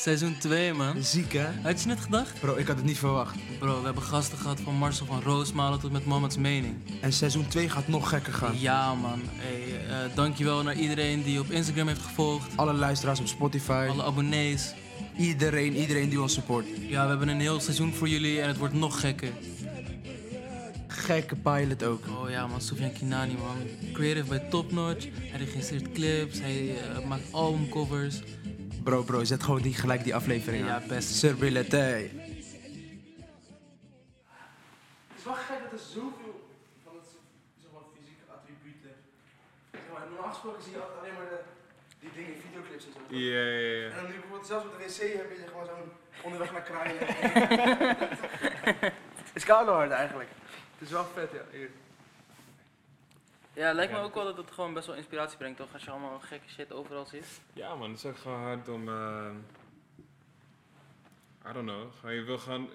Seizoen 2, man. Ziek, hè? Had je het gedacht? Bro, ik had het niet verwacht. Bro, we hebben gasten gehad van Marcel van Roosmalen tot met Mama's Mening. En seizoen 2 gaat nog gekker gaan. Ja, man. Hey, eh, dankjewel naar iedereen die op Instagram heeft gevolgd. Alle luisteraars op Spotify. Alle abonnees. Iedereen, iedereen die ons support. Ja, we hebben een heel seizoen voor jullie en het wordt nog gekker. Gekke pilot ook. Oh ja, man. Sofian Kinani, man. Creative bij Top Notch. Hij regisseert clips. Hij eh, maakt albumcovers. Bro, bro, zet gewoon die, gelijk die aflevering Ja, best. Surbilete. Het is wel gek dat er zoveel van het zeg maar, fysieke attributen. Zeg maar, normaal gesproken zie je altijd alleen maar de, die dingen in videoclips en zo. Ja, ja, ja. En dan nu bijvoorbeeld zelfs op de wc heb je gewoon zo'n onderweg naar kraaien. Het is koude hard eigenlijk. Het is wel vet, ja. Hier. Ja, het lijkt me ook wel dat het gewoon best wel inspiratie brengt, toch? Als je allemaal gekke shit overal ziet. Ja man, het is ook gewoon hard om... eh, I don't know. Gewoon, je wil gewoon...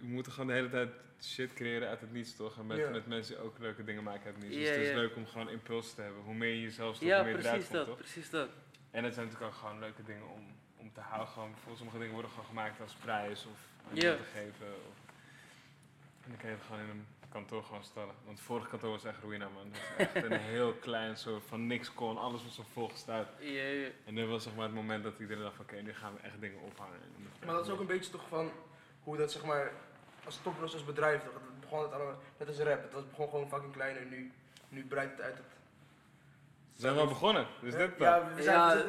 We moeten gewoon de hele tijd shit creëren uit het niets, toch? En met, met mensen die ook leuke dingen maken uit het niets. Dus het is leuk om gewoon impuls te hebben. Hoe meer je jezelf stopt, Ja, hoe meer je eruit komt, dat, toch? precies dat. En het zijn natuurlijk ook gewoon leuke dingen om, om te houden. Gewoon, bijvoorbeeld sommige dingen worden gewoon gemaakt als prijs of te geven. Of, en dan kan je het gewoon in een kantoor gewoon stellen. Want het vorige kantoor was echt ruïna, man. Dat was echt een heel klein soort van niks kon. Alles was zo ja. En dit was zeg maar het moment dat iedereen dacht van oké, nu gaan we echt dingen ophangen. En Maar dat is ook een beetje toch van hoe dat zeg maar als topros als bedrijf toch. Het begon het allemaal net als rap. Het was begon gewoon fucking klein en nu, nu breidt het uit het. We zijn wel begonnen, dus dit dan. Ja, we zijn, Ja, we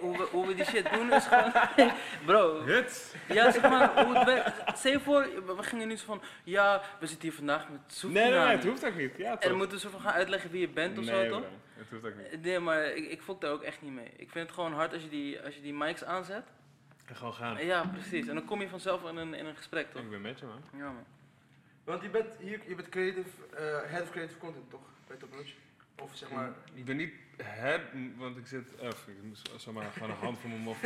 hoe, hoe, we, hoe we die shit doen is gewoon... Bro, Hut! ja, zeg maar, hoe het werkt. Stel je voor, we we gingen nu zo van... Ja, we zitten hier vandaag met Soefie Nee, nee, nee, het hoeft ook niet. Ja, En toch? dan moeten we zo van gaan uitleggen wie je bent of nee, zo, toch? het hoeft ook niet. Nee, maar ik, ik fok daar ook echt niet mee. Ik vind het gewoon hard als je die, als je die mics aanzet. En gewoon gaan. Ja, precies. En dan kom je vanzelf in een, in een gesprek, toch? Ik ben met je man. Ja, man. Want je bent hier, je bent creative, eh, head of creative content toch? Bij Top Notch? Of zeg maar. Ik ben niet het, want ik zit, eh, ik moet zo- zomaar gewoon een hand voor mijn mond.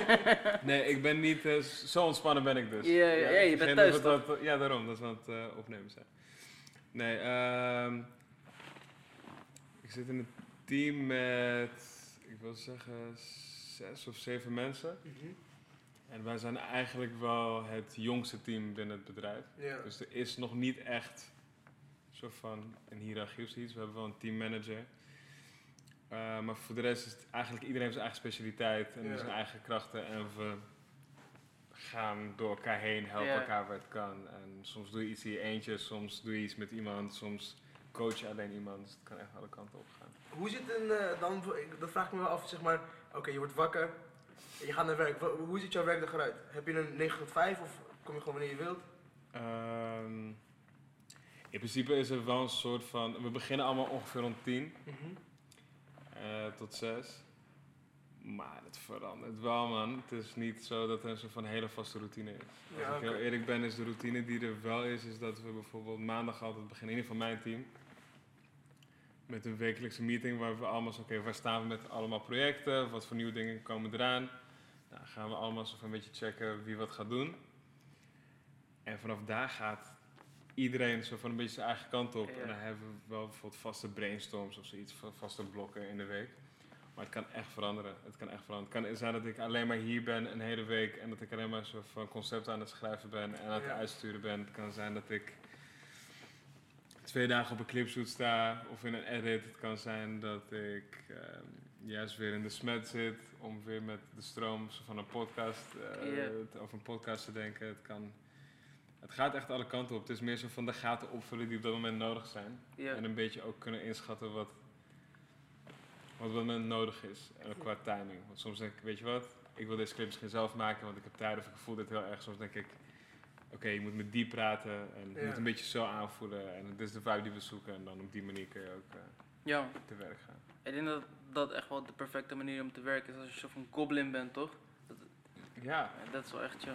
nee, ik ben niet, eh, zo ontspannen ben ik dus. Ja, ja, ja, je bent thuis, dat ja, daarom, dat we aan het eh, opnemen zijn. Nee, ehm ik zit in een team met, ik wil zeggen, zes of zeven mensen. En wij zijn eigenlijk wel het jongste team binnen het bedrijf. Ja. Dus er is nog niet echt soort van een hiërarchie of zoiets. We hebben wel een teammanager. Uh, maar voor de rest is het eigenlijk iedereen heeft zijn eigen specialiteit en Ja. zijn eigen krachten. En we gaan door elkaar heen, helpen Ja. elkaar waar het kan. En soms doe je iets in je eentje, soms doe je iets met iemand, soms coach je alleen iemand. Dus het kan echt alle kanten op gaan. Hoe zit een eh, dan, dat vraag ik me wel af, zeg maar, oké, je wordt wakker je gaat naar werk. Hoe ziet jouw werkdag eruit? Heb je een 9 tot 5 of kom je gewoon wanneer je wilt? Ehm, in principe is er wel een soort van. We beginnen allemaal ongeveer rond 10 eh, tot 6. Maar het verandert wel, man. Het is niet zo dat er een soort van hele vaste routine is. Als ik heel eerlijk ben, is de routine die er wel is, is dat we bijvoorbeeld maandag altijd beginnen, in ieder geval mijn team. Met een wekelijkse meeting waar we allemaal zo, oké, waar staan we met allemaal projecten? Wat voor nieuwe dingen komen eraan? Nou, gaan we allemaal zo van een beetje checken wie wat gaat doen. En vanaf daar gaat iedereen zo van een beetje zijn eigen kant op. Ja. En dan hebben we wel bijvoorbeeld vaste brainstorms of zoiets, va- vaste blokken in de week. Maar het kan echt veranderen. Het kan echt veranderen. Het kan zijn dat ik alleen maar hier ben een hele week en dat ik alleen maar zo van concept aan het schrijven ben en aan het Ja. uitsturen ben. Het kan zijn dat ik twee dagen op een clipshoot sta of in een edit. Het kan zijn dat ik ehm, juist weer in de smet zit om weer met de stroom van een podcast, eh, Ja. te- over een podcast te denken. Het kan het gaat echt alle kanten op. Het is meer zo van de gaten opvullen die op dat moment nodig zijn. Ja. En een beetje ook kunnen inschatten wat, wat op dat moment nodig is. En ook qua timing. Want soms denk ik, weet je wat, ik wil deze clip misschien zelf maken, want ik heb tijd of ik voel dit heel erg. Soms denk ik, oké, je moet met die praten en het Ja. moet een beetje zo aanvoelen. En dit is de vibe die we zoeken. En dan op die manier kun je ook eh, Ja, te werk gaan. ik denk dat dat echt wel de perfecte manier om te werken is als je zo van goblin bent, toch? Ja, Ja, Dat is wel echt chill.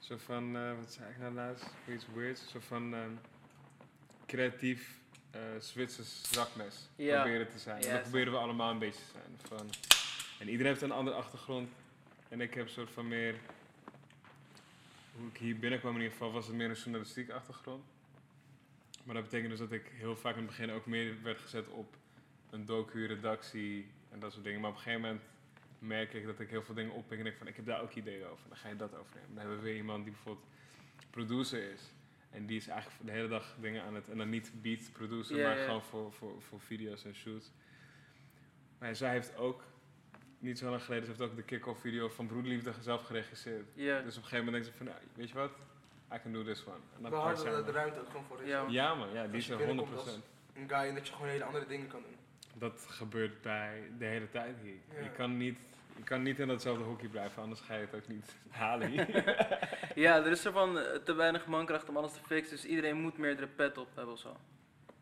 Zo van, eh, wat zei ik nou laatst? Iets weirds. Zo van ehm, creatief eh Zwitsers zakmes Ja. proberen te zijn. En dat proberen we allemaal een beetje te zijn. Van, en iedereen heeft een andere achtergrond. En ik heb een soort van meer... Hoe ik hier binnenkwam in ieder geval, was het meer een journalistieke achtergrond. Maar dat betekent dus dat ik heel vaak in het begin ook meer werd gezet op een docu, redactie en dat soort dingen. Maar op een gegeven moment merk ik dat ik heel veel dingen oppik en denk van ik heb daar ook ideeën over. Dan ga je dat overnemen. Dan hebben we weer iemand die bijvoorbeeld producer is. En die is eigenlijk de hele dag dingen aan het, en dan niet beat producer, Ja, maar ja. gewoon voor, voor, voor video's en shoots. Maar zij heeft ook, niet zo lang geleden, ze heeft ook de kick-off video van Broederliefde zelf geregisseerd. Ja. Dus op een gegeven moment denkt ze van, nou, weet je wat, I can do this one. En dan We hadden er de ruimte ook gewoon voor is. Ja. Ja man, ja, die Als is er 100%. binnenkomt als- Een guy en dat je gewoon hele andere dingen kan doen. Dat gebeurt bij de hele tijd hier. Ja. Je, kan niet, je kan niet in datzelfde hockey blijven, anders ga je het ook niet halen hier. ja, er is er van eh, te weinig mankracht om alles te fixen, dus iedereen moet meerdere pet op hebben of zo.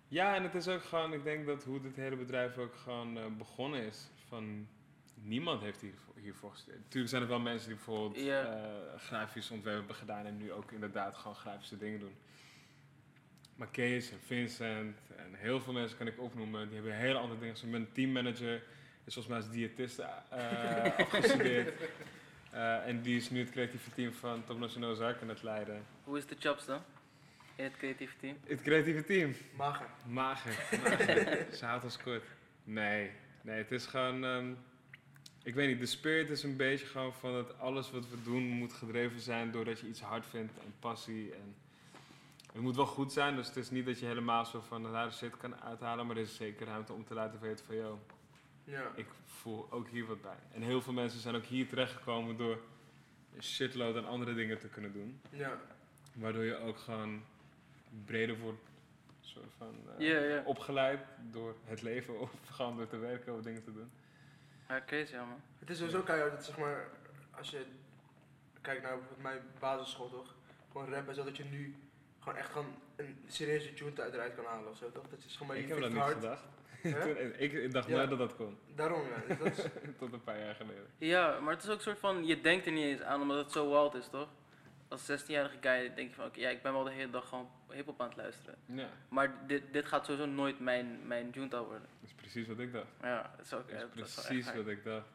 ja, en het is ook gewoon, ik denk dat hoe dit hele bedrijf ook gewoon eh, begonnen is, van niemand heeft hiervoor, hiervoor gestudeerd. Natuurlijk zijn er wel mensen die bijvoorbeeld eh, grafisch ontwerp hebben gedaan en nu ook inderdaad gewoon grafische dingen doen. Maar Kees en Vincent en heel veel mensen kan ik opnoemen, die hebben hele andere dingen. Mijn teammanager is volgens mij als diëtist eh, afgestudeerd. Eh, en die is nu het creatieve team van Top Nationale Zaken aan het leiden. Hoe is de chops dan? In het creatieve team? Het creatieve team. Mager. Mager. mager. Ze houdt ons kort. Nee, nee, het is gewoon. ehm, ik weet niet, de spirit is een beetje gewoon van dat alles wat we doen moet gedreven zijn doordat je iets hard vindt en passie. En het moet wel goed zijn, dus het is niet dat je helemaal zo van de rare shit kan uithalen, maar er is zeker ruimte om te laten weten van yo, Ja. ik voel ook hier wat bij. En heel veel mensen zijn ook hier terechtgekomen door een shitload aan andere dingen te kunnen doen. Ja. Waardoor je ook gewoon breder wordt soort van, eh, opgeleid door het leven of gewoon door te werken of dingen te doen. Ja, crazy, ja man. Het is sowieso keihard dat zeg maar, als je kijkt naar bijvoorbeeld mijn basisschool toch, gewoon rap en zo, dat je nu gewoon echt gewoon een serieuze tune uit eruit kan halen of zo toch? Dat is gewoon maar ik heb dat niet hard. gedacht. Toen- ik, dacht Ja. nooit dat dat kon. Daarom ja, dus dat is, Tot een paar jaar geleden. Ja, maar het is ook een soort van, je denkt er niet eens aan omdat het zo wild is, toch? Als 16-jarige guy denk je van, oké, ja, ik ben wel de hele dag gewoon hip-hop aan het luisteren. Ja, Maar dit, dit gaat sowieso nooit mijn, mijn junta worden. dat is precies wat ik dacht. Ja, dat is ook Dat is precies wat ik dacht.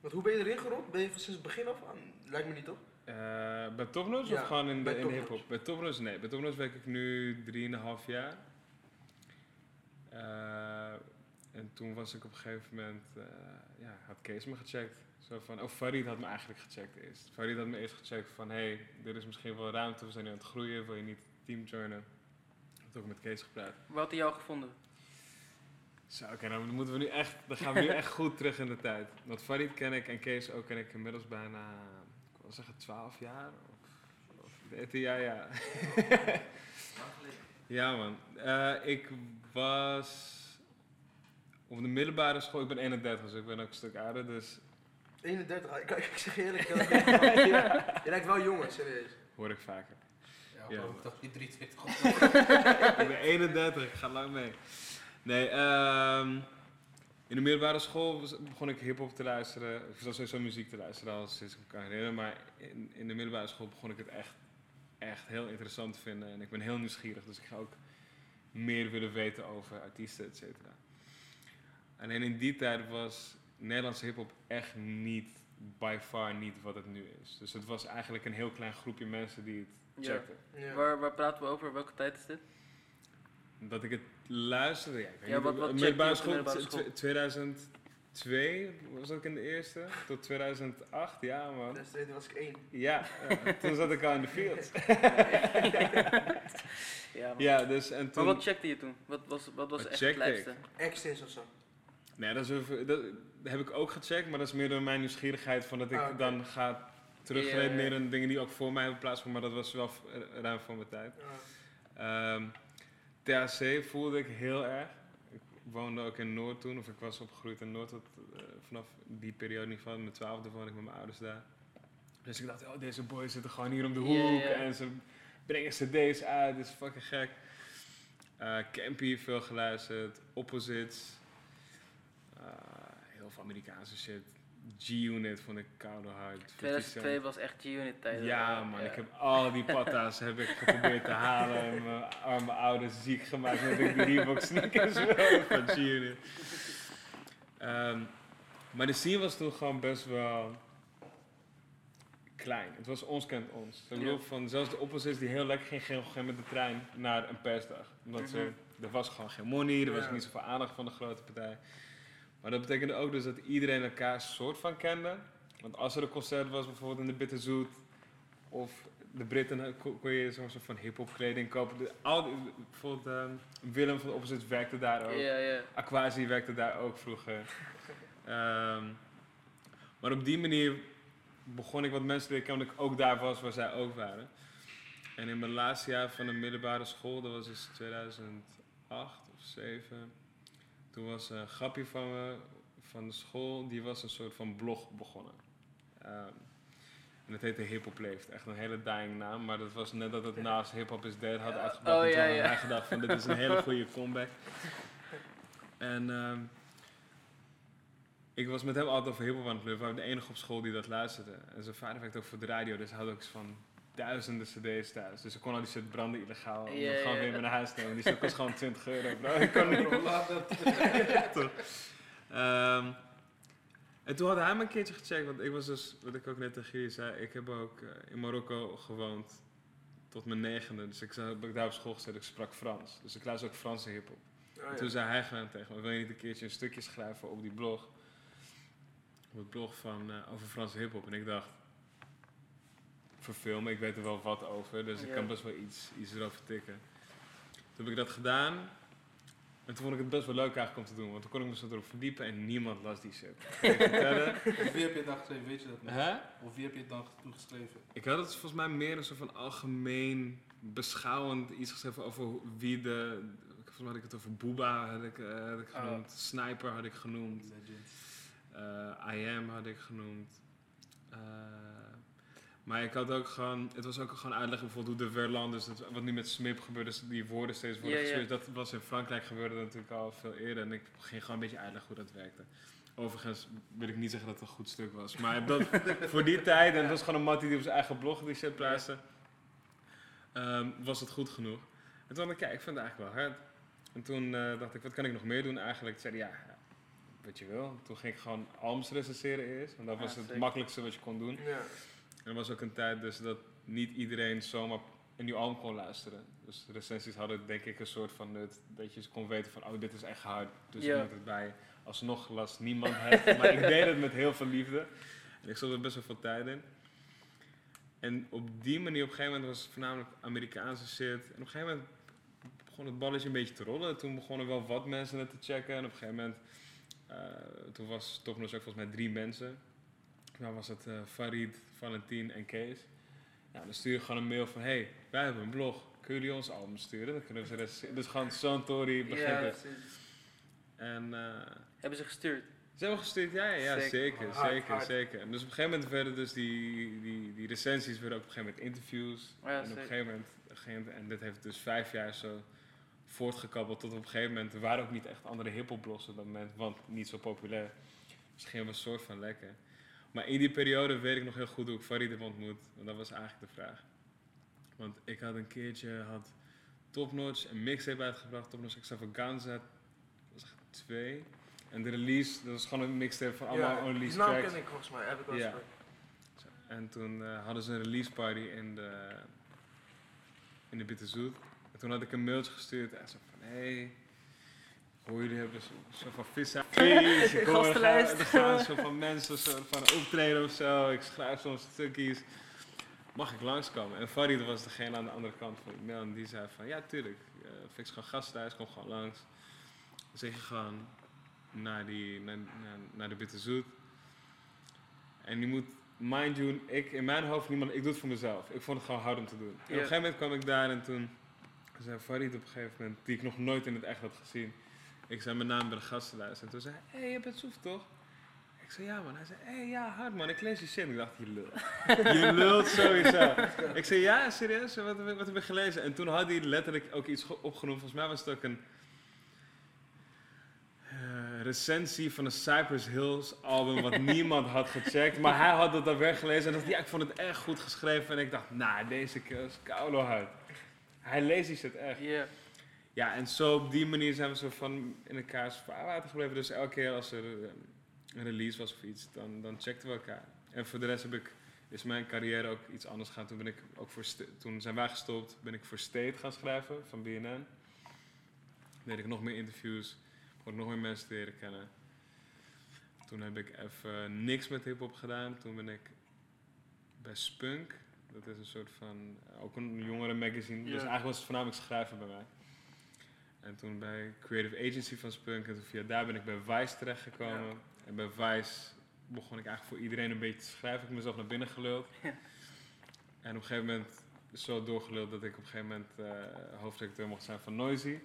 want hoe ben je erin gerold? Ben je van sinds het begin af aan? Lijkt me niet toch? Eh, bij Topnotch Ja, of gewoon in de, in hip-hop? Bij Topnotch nee. Bij Topnotch werk ik nu 3,5 jaar. Eh, en toen was ik op een gegeven moment, eh, ja, had Kees me gecheckt. Zo van, oh, Farid had me eigenlijk gecheckt eerst. Farid had me eerst gecheckt van, hey, er is misschien wel ruimte, we zijn nu aan het groeien, wil je niet team joinen? Ik had ook met Kees gepraat. Wat had hij jou gevonden? Zo, oké, dan moeten we nu echt, dan gaan we nu echt goed terug in de tijd. Want Farid ken ik en Kees ook ken ik inmiddels bijna, wil zeggen 12 jaar of, of 13 jaar, ja. ja man, Eh, ik was op de middelbare school, ik ben 31, dus ik ben ook een stuk ouder, dus 31, ik, ik zeg je eerlijk, ik lijkt wel- je lijkt wel jonger, serieus. hoor ik vaker. Ja, Ja. geloof ik dat die 23 ik ben 31, ik ga lang mee. Nee, ehm, in de middelbare school was- begon ik hip-hop te luisteren. Ik was sowieso muziek te luisteren al sinds ik me kan herinneren. Maar in, in de middelbare school begon ik het echt, echt heel interessant te vinden. En ik ben heel nieuwsgierig, dus ik ga ook meer willen weten over artiesten, et cetera. Alleen in die tijd was Nederlandse hip-hop echt niet, by far niet wat het nu is. Dus het was eigenlijk een heel klein groepje mensen die het Ja. checkten. Ja. Waar, waar praten we over? Welke tijd is dit? Dat ik het luisterde, ja. Ik weet Ja, niet, wat- wat op checkte je middelbare op de school, middelbare tw- school? 2002 was ik in de eerste, tot 2008, ja man. Dus toen was ik één. Ja, ja, toen zat ik al in de field. Ja, man. Ja, dus en Maar toen... wat checkte je toen? Wat was, wat was Wat echt het lijpste? Of zo. Nee, dat, is even- dat heb ik ook gecheckt, maar dat is meer door mijn nieuwsgierigheid van dat ik Ah, oké. dan ga terugreden in dingen die ook voor mij hebben plaatsgevonden, maar dat was wel ruim voor mijn tijd. Ja. Ehm THC voelde ik heel erg. Ik woonde ook in Noord toen, of ik was opgegroeid in Noord. tot, eh, vanaf die periode ieder geval, mijn twaalfde woonde ik met mijn ouders daar. Dus ik dacht, oh, deze boys zitten gewoon hier om de hoek en ze brengen cd's uit, dit is fucking gek. Eh Campy veel geluisterd, Opposites, Eh, heel veel Amerikaanse shit. G-Unit vond ik koude hard. 50 2002 Cent. was echt G-Unit tijd. Ja man, ik heb al die patta's heb ik geprobeerd te halen en mijn arme ouders ziek gemaakt met ik die Reebok sneakers wilde van G-Unit. Ehm, maar de scene was toen gewoon best wel klein. Het was ons kent ons. Ik bedoel, van, zelfs de opposites die heel lekker ging, gingen met de trein naar een persdag. Omdat ze, Mhm. er was gewoon geen money, er was Ja. niet zoveel aandacht van de grote partij. Maar dat betekende ook dus dat iedereen elkaar soort van kende. Want als er een concert was, bijvoorbeeld in de Bitterzoet, of de Britten, kon je zo'n soort van hip-hop kleding kopen. De, al, die- bijvoorbeeld ehm, Willem van de Opposites werkte daar ook. Ja, ja. Aquasi werkte daar ook vroeger. Ehm, maar op die manier begon ik wat mensen te leren kennen, omdat ik ook daar was waar zij ook waren. En in mijn laatste jaar van de middelbare school, dat was dus 2008 of 2007, toen was een grapje van me van de school, die was een soort van blog begonnen. Ehm, en het heette Hip Hop Leeft. Echt een hele dying naam, maar dat was net dat het naast Hip Hop is Dead had uitgebracht. Oh, en toen ja, ja. gedacht van dit is een hele goede comeback. En ehm, ik was met hem altijd over hiphop aan het bluffen. We waren de enige op school die dat luisterde. En zijn vader werkte ook voor de radio, dus hij had ook eens van duizenden cd's thuis. Dus ik kon al die shit branden illegaal. En dan gewoon ja. weer naar huis nemen. Die shit kost gewoon 20 euro, bro. Ik kon niet... Laat dat. Toch. Ehm, en toen had hij me een keertje gecheckt, want ik was dus, wat ik ook net tegen jullie zei, ik heb ook eh, in Marokko gewoond tot mijn negende. Dus ik heb ik daar op school gezeten, ik sprak Frans. Dus ik luister ook Franse hiphop. Oh, En ja. toen zei hij gewoon tegen me, wil je niet een keertje een stukje schrijven op die blog? Op het blog van, eh, over Franse hiphop. En ik dacht, verfilmen, ik weet er wel wat over, dus ik kan best wel iets, iets erover tikken. Toen heb ik dat gedaan. En toen vond ik het best wel leuk eigenlijk om te doen, want toen kon ik me zo erop verdiepen en niemand las die shit. Of wie heb je het dan geschreven, weet je dat nog? Hè? Of wie heb je het dan toen geschreven? Ik had het volgens mij meer een soort van algemeen beschouwend iets geschreven over wie de. Volgens mij had ik het over Booba had ik, eh, had ik Ah. genoemd. Sniper had ik genoemd. Eh I Am had ik genoemd. Eh, maar ik had ook gewoon, het was ook gewoon uitleggen bijvoorbeeld hoe de Verlan, dus het- wat nu met Smip gebeurt, dus die woorden steeds worden geswitcht. Dat was in Frankrijk gebeurde natuurlijk al veel eerder en ik ging gewoon een beetje uitleggen hoe dat werkte. Overigens wil ik niet zeggen dat het een goed stuk was, maar dat, voor die tijd, en het was gewoon een mattie die op zijn eigen blog die shit plaatste, ehm, was het goed genoeg. En toen dacht ik, ja, ik vind het eigenlijk wel hard. En toen eh, dacht ik, wat kan ik nog meer doen eigenlijk? Toen zei hij, ja, wat je wil. Toen ging ik gewoon albums recenseren eerst, want dat Ja, was het makkelijkste wat je kon doen. Ja. En er was ook een tijd dus dat niet iedereen zomaar een nieuw album kon luisteren. Dus recensies hadden denk ik een soort van nut, dat je kon weten van, oh dit is echt hard, dus ik moet het bij. Alsnog las niemand het, maar ik deed het met heel veel liefde. En ik zat er best wel veel tijd in. En op die manier, op een gegeven moment was het voornamelijk Amerikaanse shit. En op een gegeven moment begon het balletje een beetje te rollen. Toen begonnen wel wat mensen het te checken. En op een gegeven moment, eh, toen was Topnos ook volgens mij drie mensen. Dan was het eh, Farid, Valentin en Kees. Ja, dan stuur je gewoon een mail van, hey, wij hebben een blog. Kunnen jullie ons album sturen? Dan kunnen we ze recenseren. Dus gewoon zo'n tory begint Ja. En eh, Hebben ze gestuurd? ze hebben gestuurd, ja, ja, ja Zeker. zeker, Hard, zeker, hard. zeker. En dus op een gegeven moment werden dus die, die, die recensies werden ook op een gegeven moment interviews. Ja, en op een gegeven moment, en dit heeft dus vijf jaar zo voortgekabbeld tot op een gegeven moment, er waren ook niet echt andere hiphopblogs op dat moment, want niet zo populair. Dus gingen we een soort van lekker. Maar in die periode weet ik nog heel goed hoe ik Farid heb ontmoet, want dat was eigenlijk de vraag. Want ik had een keertje, had Top Notch een mixtape uitgebracht, Top Notch Extravaganza, dat was echt twee. En de release, dat was gewoon een mixtape van allemaal ja, die unreleased naam tracks. ken ik volgens mij, heb ik wel Ja. En toen eh, hadden ze een release party in de, in de Bitterzoet. En toen had ik een mailtje gestuurd en zo van, hey, hoor jullie hebben zo, van vis aan vis. Ik er Gastenlijst. er gaan zo van mensen zo van optreden of zo. Ik schrijf soms stukjes. Mag ik langskomen? En Farid was degene aan de andere kant van en die zei van, ja tuurlijk, uh, fix gewoon gasthuis, kom gewoon langs. Dan zeg je gewoon naar, die, naar, naar, naar de Bitterzoet. En die moet, mind you, ik in mijn hoofd niemand, ik doe het voor mezelf. Ik vond het gewoon hard om te doen. En op een gegeven moment kwam ik daar en toen zei Farid op een gegeven moment, die ik nog nooit in het echt had gezien. Ik zei mijn naam bij de gastenlijst en toen zei hij, hé, hey, je bent Soef toch? Ik zei ja man. Hij zei, hé hey, ja hard man, ik lees je shit. Ik dacht, je lult. je lult sowieso. Ik zei ja, serieus, wat, wat, wat heb je gelezen? En toen had hij letterlijk ook iets ge- opgenoemd. Volgens mij was het ook een eh, recensie van een Cypress Hills album wat niemand had gecheckt. Maar hij had het dan weggelezen en dacht, ja, ik vond het echt goed geschreven. En ik dacht, nou, deze keer is koude hard. Hij leest die shit echt. Ja. Ja, en zo op die manier zijn we zo van in elkaars vaarwater gebleven. Dus elke keer als er eh, een release was of iets, dan, dan checkten we elkaar. En voor de rest heb ik, is mijn carrière ook iets anders gegaan. Toen, ben ik ook voor toen zijn wij gestopt, ben ik voor State gaan schrijven van BNN. Deed ik nog meer interviews, ik nog meer mensen te leren kennen. Toen heb ik even niks met hip-hop gedaan. Toen ben ik bij Spunk. Dat is een soort van, eh, ook een jongere magazine. Dus eigenlijk was het voornamelijk schrijven bij mij. En toen bij Creative Agency van Spunk. En toen via daar ben ik bij Vice terechtgekomen. En bij Vice begon ik eigenlijk voor iedereen een beetje te schrijven. Ik heb mezelf naar binnen geluld. Ja. En op een gegeven moment zo doorgeluld dat ik op een gegeven moment eh hoofdredacteur mocht zijn van Noisy.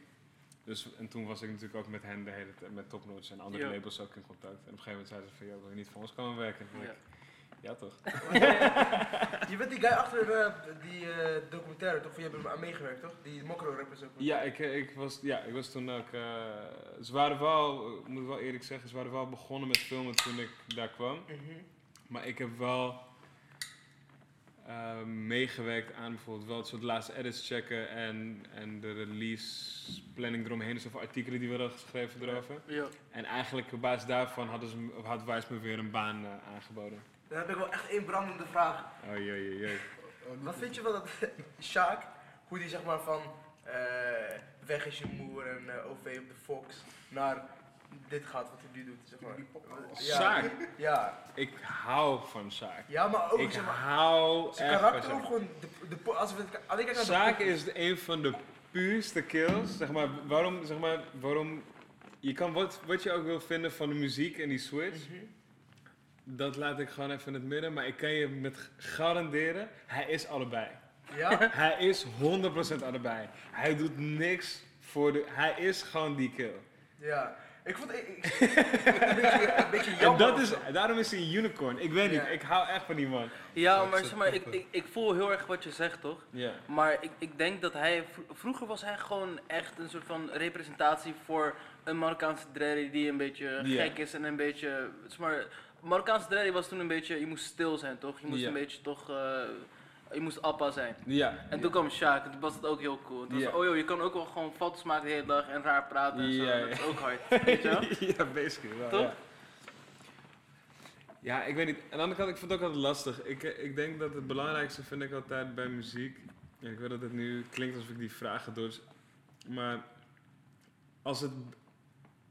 Dus, en toen was ik natuurlijk ook met hen de hele tijd, met Topnotes en andere Ja. labels ook in contact. En op een gegeven moment zeiden ze van, ja, wil je niet voor ons komen werken? En toen Ja. ik, ja toch. Je bent die guy achter eh, die eh, documentaire, toch? Je hebt er aan meegewerkt, toch? Die Mokro rappers ook. Ja, ik, eh, ik, was, ja, ik was toen ook, eh ze waren wel, ik moet wel eerlijk zeggen, ze waren wel begonnen met filmen toen ik daar kwam. Mhm. Maar ik heb wel meegewerkt aan bijvoorbeeld wel het soort laatste edits checken en, en de release planning eromheen. Dus over artikelen die we hadden geschreven erover. Ja. En eigenlijk op basis daarvan hadden ze, me- had Wijs me weer een baan aangeboden. Dan heb ik wel echt één brandende vraag. Oh jee, jee, jee. Wat vind je van dat Sjaak, hoe die zeg maar van eh, weg is je moer en eh, OV op de Fox naar dit gaat wat hij nu doet, zeg maar. Ja. Sjaak? Ja. Ik hou van Sjaak. Ja, maar ook Ik zeg maar, hou zijn echt van karakter ook Sjaak. gewoon, de, de, po- als we het, alleen kijk naar de Sjaak pokoe. is een van de puurste kills. Zeg maar, waarom, zeg maar, waarom... Je kan wat, wat je ook wil vinden van de muziek en die switch. Mhm. Dat laat ik gewoon even in het midden. Maar ik kan je met garanderen, hij is allebei. Ja? Hij is 100% allebei. Hij doet niks voor de... Hij is gewoon die kill. Ja. Ik vond ik, ik, een, beetje, een beetje En dat is, daarom is hij een unicorn. Ik weet niet, Ja. ik hou echt van die man. Ja, maar zeg maar, ik, ik, ik voel heel erg wat je zegt, toch? Ja. Maar ik, ik denk dat hij, vro- vroeger was hij gewoon echt een soort van representatie voor een Marokkaanse dreddy die een beetje Ja. gek is en een beetje, zeg maar, Marokkaanse dreddy was toen een beetje, je moest stil zijn toch? Je moest Ja. een beetje toch, eh, je moest appa zijn. Ja. En toen kwam Sjaak en toen was het ook heel cool. Toen was Ja. het, oh joh, je kan ook wel gewoon foto's maken de hele dag en raar praten en zo, Ja, dat is ja. ook hard, weet je wel? ja, basically wel. Toch? Ja. Ja, ik weet niet. Aan de andere kant, ik vind het ook altijd lastig. Ik, eh, ik denk dat het belangrijkste vind ik altijd bij muziek. En ik weet dat het nu klinkt alsof ik die vragen door. Maar als het.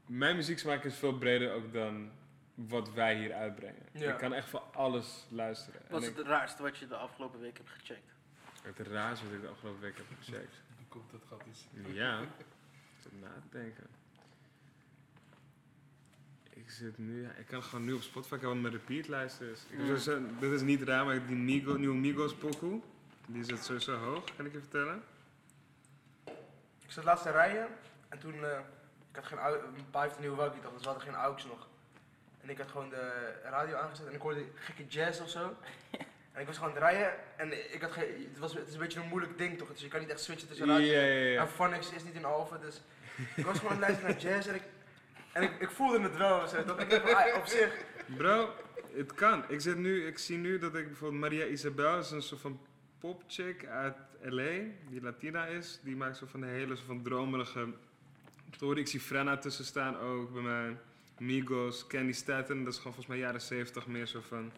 Mijn muzieksmaak is veel breder ook dan wat wij hier uitbrengen. Ja. Ik kan echt voor alles luisteren. Wat is het raarste wat je de afgelopen week hebt gecheckt? ik, het raarste wat ik de afgelopen week heb gecheckt. Dan komt het gat iets. Ja, ik zit na te denken. Ik zit nu, ja, ik kan gewoon nu op Spotify kijken wat mijn repeatlijst is. Ik Mm. sowieso- dit is niet raar, maar die Migo, nieuwe Migos pokoe, die zit sowieso hoog, kan ik je vertellen. Ik zat laatst te rijden en toen, eh, ik had geen een pa heeft een nieuwe walkie toch, dus we hadden geen aux nog. En ik had gewoon de radio aangezet en ik hoorde gekke jazz of zo. En ik was gewoon aan het rijden en ik had geen, het, was, het is een beetje een moeilijk ding toch, dus je kan niet echt switchen tussen Ja, radio. ja, ja. En Phonics is niet in Alphen, dus ik was gewoon aan het luisteren naar jazz en ik, en ik, ik voelde het wel, zo, toch? Ik ah, op zich, Bro, het kan. Ik, zit nu, ik zie nu dat ik bijvoorbeeld Maria Isabel is een soort van popchick uit LA, die Latina is. Die maakt zo van de hele soort van dromerige toren. Ik zie Frenna tussen staan ook bij mij. Migos, Candy Staten, dat is gewoon volgens mij jaren 70 meer zo van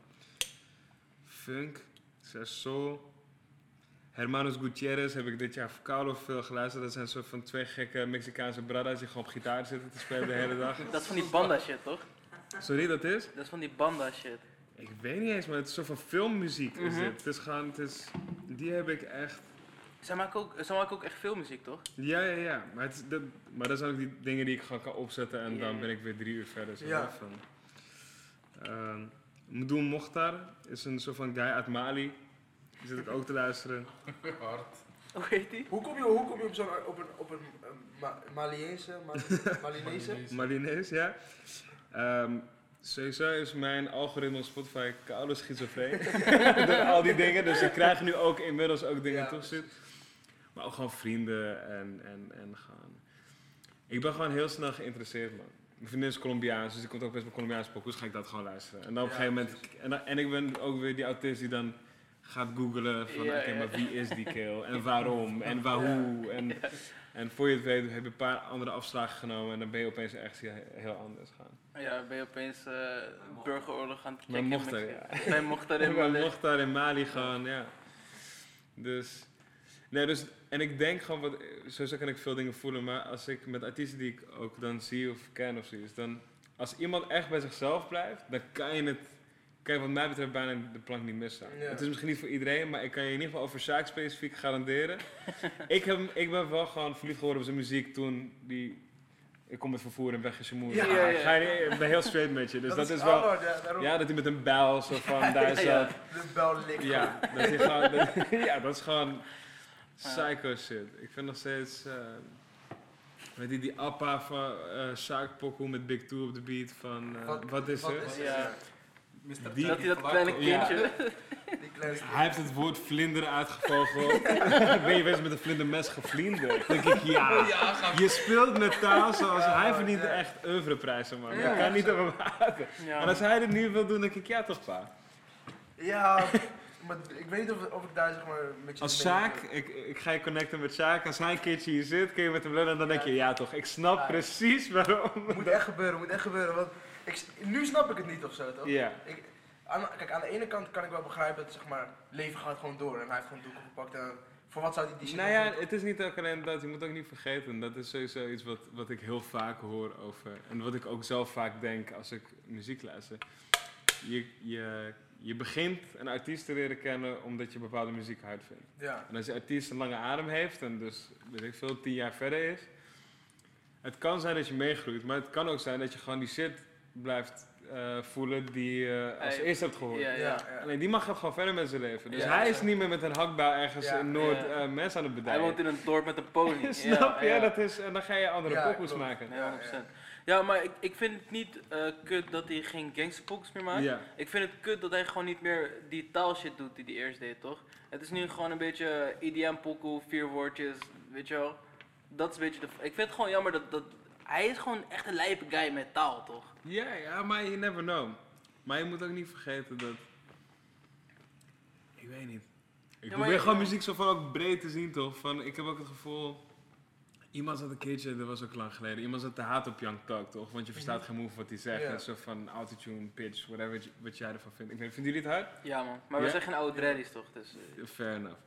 funk, zes soul. Hermanos Gutierrez heb ik dit jaar koude veel geluisterd. Dat zijn soort van twee gekke Mexicaanse bradas die gewoon op gitaar zitten te spelen de hele dag. Dat is van die banda shit, toch? Sorry, dat is? Dat is van die banda shit. Ik weet niet eens, maar het is soort van filmmuziek is Mhm. dit. Het is gewoon, het is, die heb ik echt, Zij maken ook, zij maken ook echt veel muziek, toch? ja, ja, ja. Maar, het, is- dat, maar dat zijn ook die dingen die ik gewoon kan opzetten en dan ben ik weer drie uur verder. Zo Ja. van. Ehm Mdoum Mokhtar is een soort van guy uit Mali. Die zit ik ook te luisteren. Hard. Hoe heet die? hoe kom je, hoe kom je op zo'n, op een, op een eh, Ma Malinese? Malinees, ja. Ehm, sowieso is mijn algoritme op Spotify koude schizofreen. Door al die dingen. Dus ik krijg nu ook inmiddels ook dingen Ja, toegestuurd. Maar ook gewoon vrienden en, en, en gaan. Ik ben gewoon heel snel geïnteresseerd, man. Mijn vriendin is Colombiaans, dus ik komt ook best wel Colombiaanse pokoes, ga ik dat gewoon luisteren. En dan op een gegeven moment... En, dan- en ik ben ook weer die autist die dan gaat googlen van... Ja, Oké, ja. maar wie is die kill? En waarom? En waarom? En, en voor je het weet heb je een paar andere afslagen genomen... en dan ben je opeens echt heel, anders gaan. Ja, ben je opeens eh, burgeroorlog aan het Maar checken. mocht er, met- ja. Bij mocht in Mali. mocht daar in Mali gewoon, ja. Dus, nee, dus, en ik denk gewoon, wat, sowieso kan ik veel dingen voelen, maar als ik met artiesten die ik ook dan zie of ken of zoiets, dan Als iemand echt bij zichzelf blijft, dan kan je het, kan je wat mij betreft bijna de plank niet missen. Ja. Het is misschien niet voor iedereen, maar ik kan je in ieder geval over Sjaak specifiek garanderen. ik, heb, ik ben wel gewoon verliefd geworden op zijn muziek toen die... Ik kom met vervoer en weg is je moe. Ja. Ja, ja. Ga je, ik ben heel straight met je, dus dat, is wel... Ja, dat hij met een bijl zo van daar Ja. zat. De bel. Ja, dat hij gewoon, dat- ja, dat is gewoon psycho shit. Ik vind nog steeds... eh weet je, die appa van eh Pokoe met Big Two op de beat van... eh, Wat- wat is wat er? is er? Ja. Mr. Die- Dat hij dat kleine Ja. kindje... Die kleine Hij heeft het woord vlinder uitgevogeld. ben je bezig met een vlindermes gevlinderd? Dan denk ik, ja. Je speelt met taal zoals Ja, hij verdient ja. echt oeuvreprijzen, man. Ja, Je kan niet zo. op hem haten. Ja, En als hij dit nu wil doen, denk ik, ja toch, pa. Ja, maar ik weet niet of, of ik daar zeg maar met je Als Sjaak, ik, ik ga je connecten met Sjaak. Als hij een keertje hier zit, kun je met hem lullen en dan denk je, ja toch, ik snap Ja. precies waarom. Moet echt gebeuren, moet echt gebeuren. Want ik, nu snap ik het niet of zo, toch? Ja. Ik, aan, kijk, aan de ene kant kan ik wel begrijpen dat zeg maar, leven gaat gewoon door en hij heeft gewoon doeken gepakt. En voor wat zou hij die shit Nou ja, doen? het is niet ook alleen dat. Je moet ook niet vergeten. Dat is sowieso iets wat, wat ik heel vaak hoor over. En wat ik ook zelf vaak denk als ik muziek luister. Je, je, je begint een artiest te leren kennen omdat je bepaalde muziek hard vindt. Ja, En als je artiest een lange adem heeft en dus, weet ik veel, tien jaar verder is. Het kan zijn dat je meegroeit, maar het kan ook zijn dat je gewoon die shit blijft eh, voelen die je als Hij- eerste hebt gehoord. Ja, ja, ja. ja. Alleen die mag gewoon verder met zijn leven. Dus hij is niet meer met een hakbouw ergens in Noord eh, mensen aan het Hij bedijen. woont in een dorp met een pony. Snap je? Dat is, en dan ga je andere klopt. maken. Ja, 100%. Ja, maar ik, ik vind het niet eh, kut dat hij geen gangsterpokus meer maakt. Ja. Ik vind het kut dat hij gewoon niet meer die taalshit doet die hij eerst deed, toch? Het is nu gewoon een beetje IDM pokoe, vier woordjes, weet je wel. Dat is een beetje de... Ik vind het gewoon jammer dat... dat hij is gewoon echt een lijpe guy met taal, toch? Ja, ja, maar you never know. Maar je moet ook niet vergeten dat... Ik weet niet. Ik maar probeer je- gewoon muziek zo van ook breed te zien, toch? Van, ik heb ook het gevoel... Iemand zat een keertje, dat was ook lang geleden, iemand zat te haat op Young Thug, toch? Want je verstaat geen move wat hij zegt. Ja. En zo van autotune, pitch, whatever wat jij ervan vindt. Ik weet, vinden jullie het hard? Ja, man. Maar we zijn geen oude dreddies, toch? Dus, eh, Fair enough.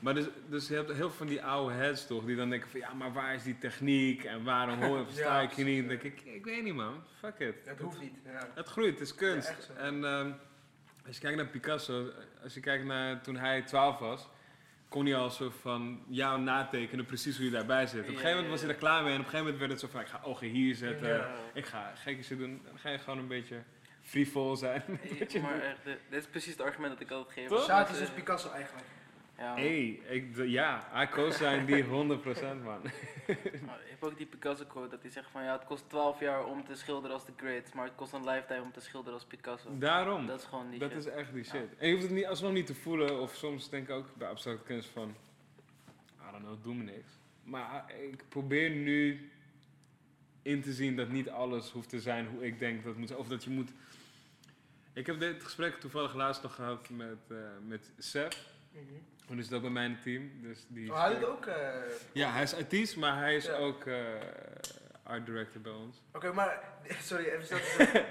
Maar dus, dus je hebt heel veel van die oude heads toch, die dan denken van ja, maar waar is die techniek en waarom hoor, versta Ja, ik je niet? Dan denk ik, ik weet niet man, fuck it. Het hoeft niet. Ja. Het groeit, het is kunst. En ehm, als je kijkt naar Picasso, als je kijkt naar toen hij 12 was, kon hij al zo van jou natekenen precies hoe je daarbij zit. Op een gegeven moment was hij ja. er klaar mee en op een gegeven moment werd het zo van ik ga ogen hier zetten, Ja. ik ga gekke shit doen. Dan ga je gewoon een beetje frivol zijn. je maar echt, dit, is precies het argument dat ik altijd geef. Sjaak is dus Picasso eigenlijk. Ja. Hey, ik, d- ja, I co-sign die 100% man. Maar Je hebt ook die Picasso quote dat hij zegt van ja, het kost 12 jaar om te schilderen als de greats, maar het kost een lifetime om te schilderen als Picasso. Daarom. Dat is gewoon die Dat shit. is echt die Ja. shit. En je hoeft het niet, alsnog niet te voelen, of soms denk ik ook bij abstracte kunst van, I don't know, doe me niks. Maar ik probeer nu in te zien dat niet alles hoeft te zijn hoe ik denk dat het moet zijn. Of dat je moet... Ik heb dit gesprek toevallig laatst nog gehad met, eh met Sef. Toen is dat bij mijn team. Dus die Oh, hij doet ook. eh, Ja, hij is artiest, maar hij is Ja. ook eh, art director bij ons. Oké, maar sorry, even.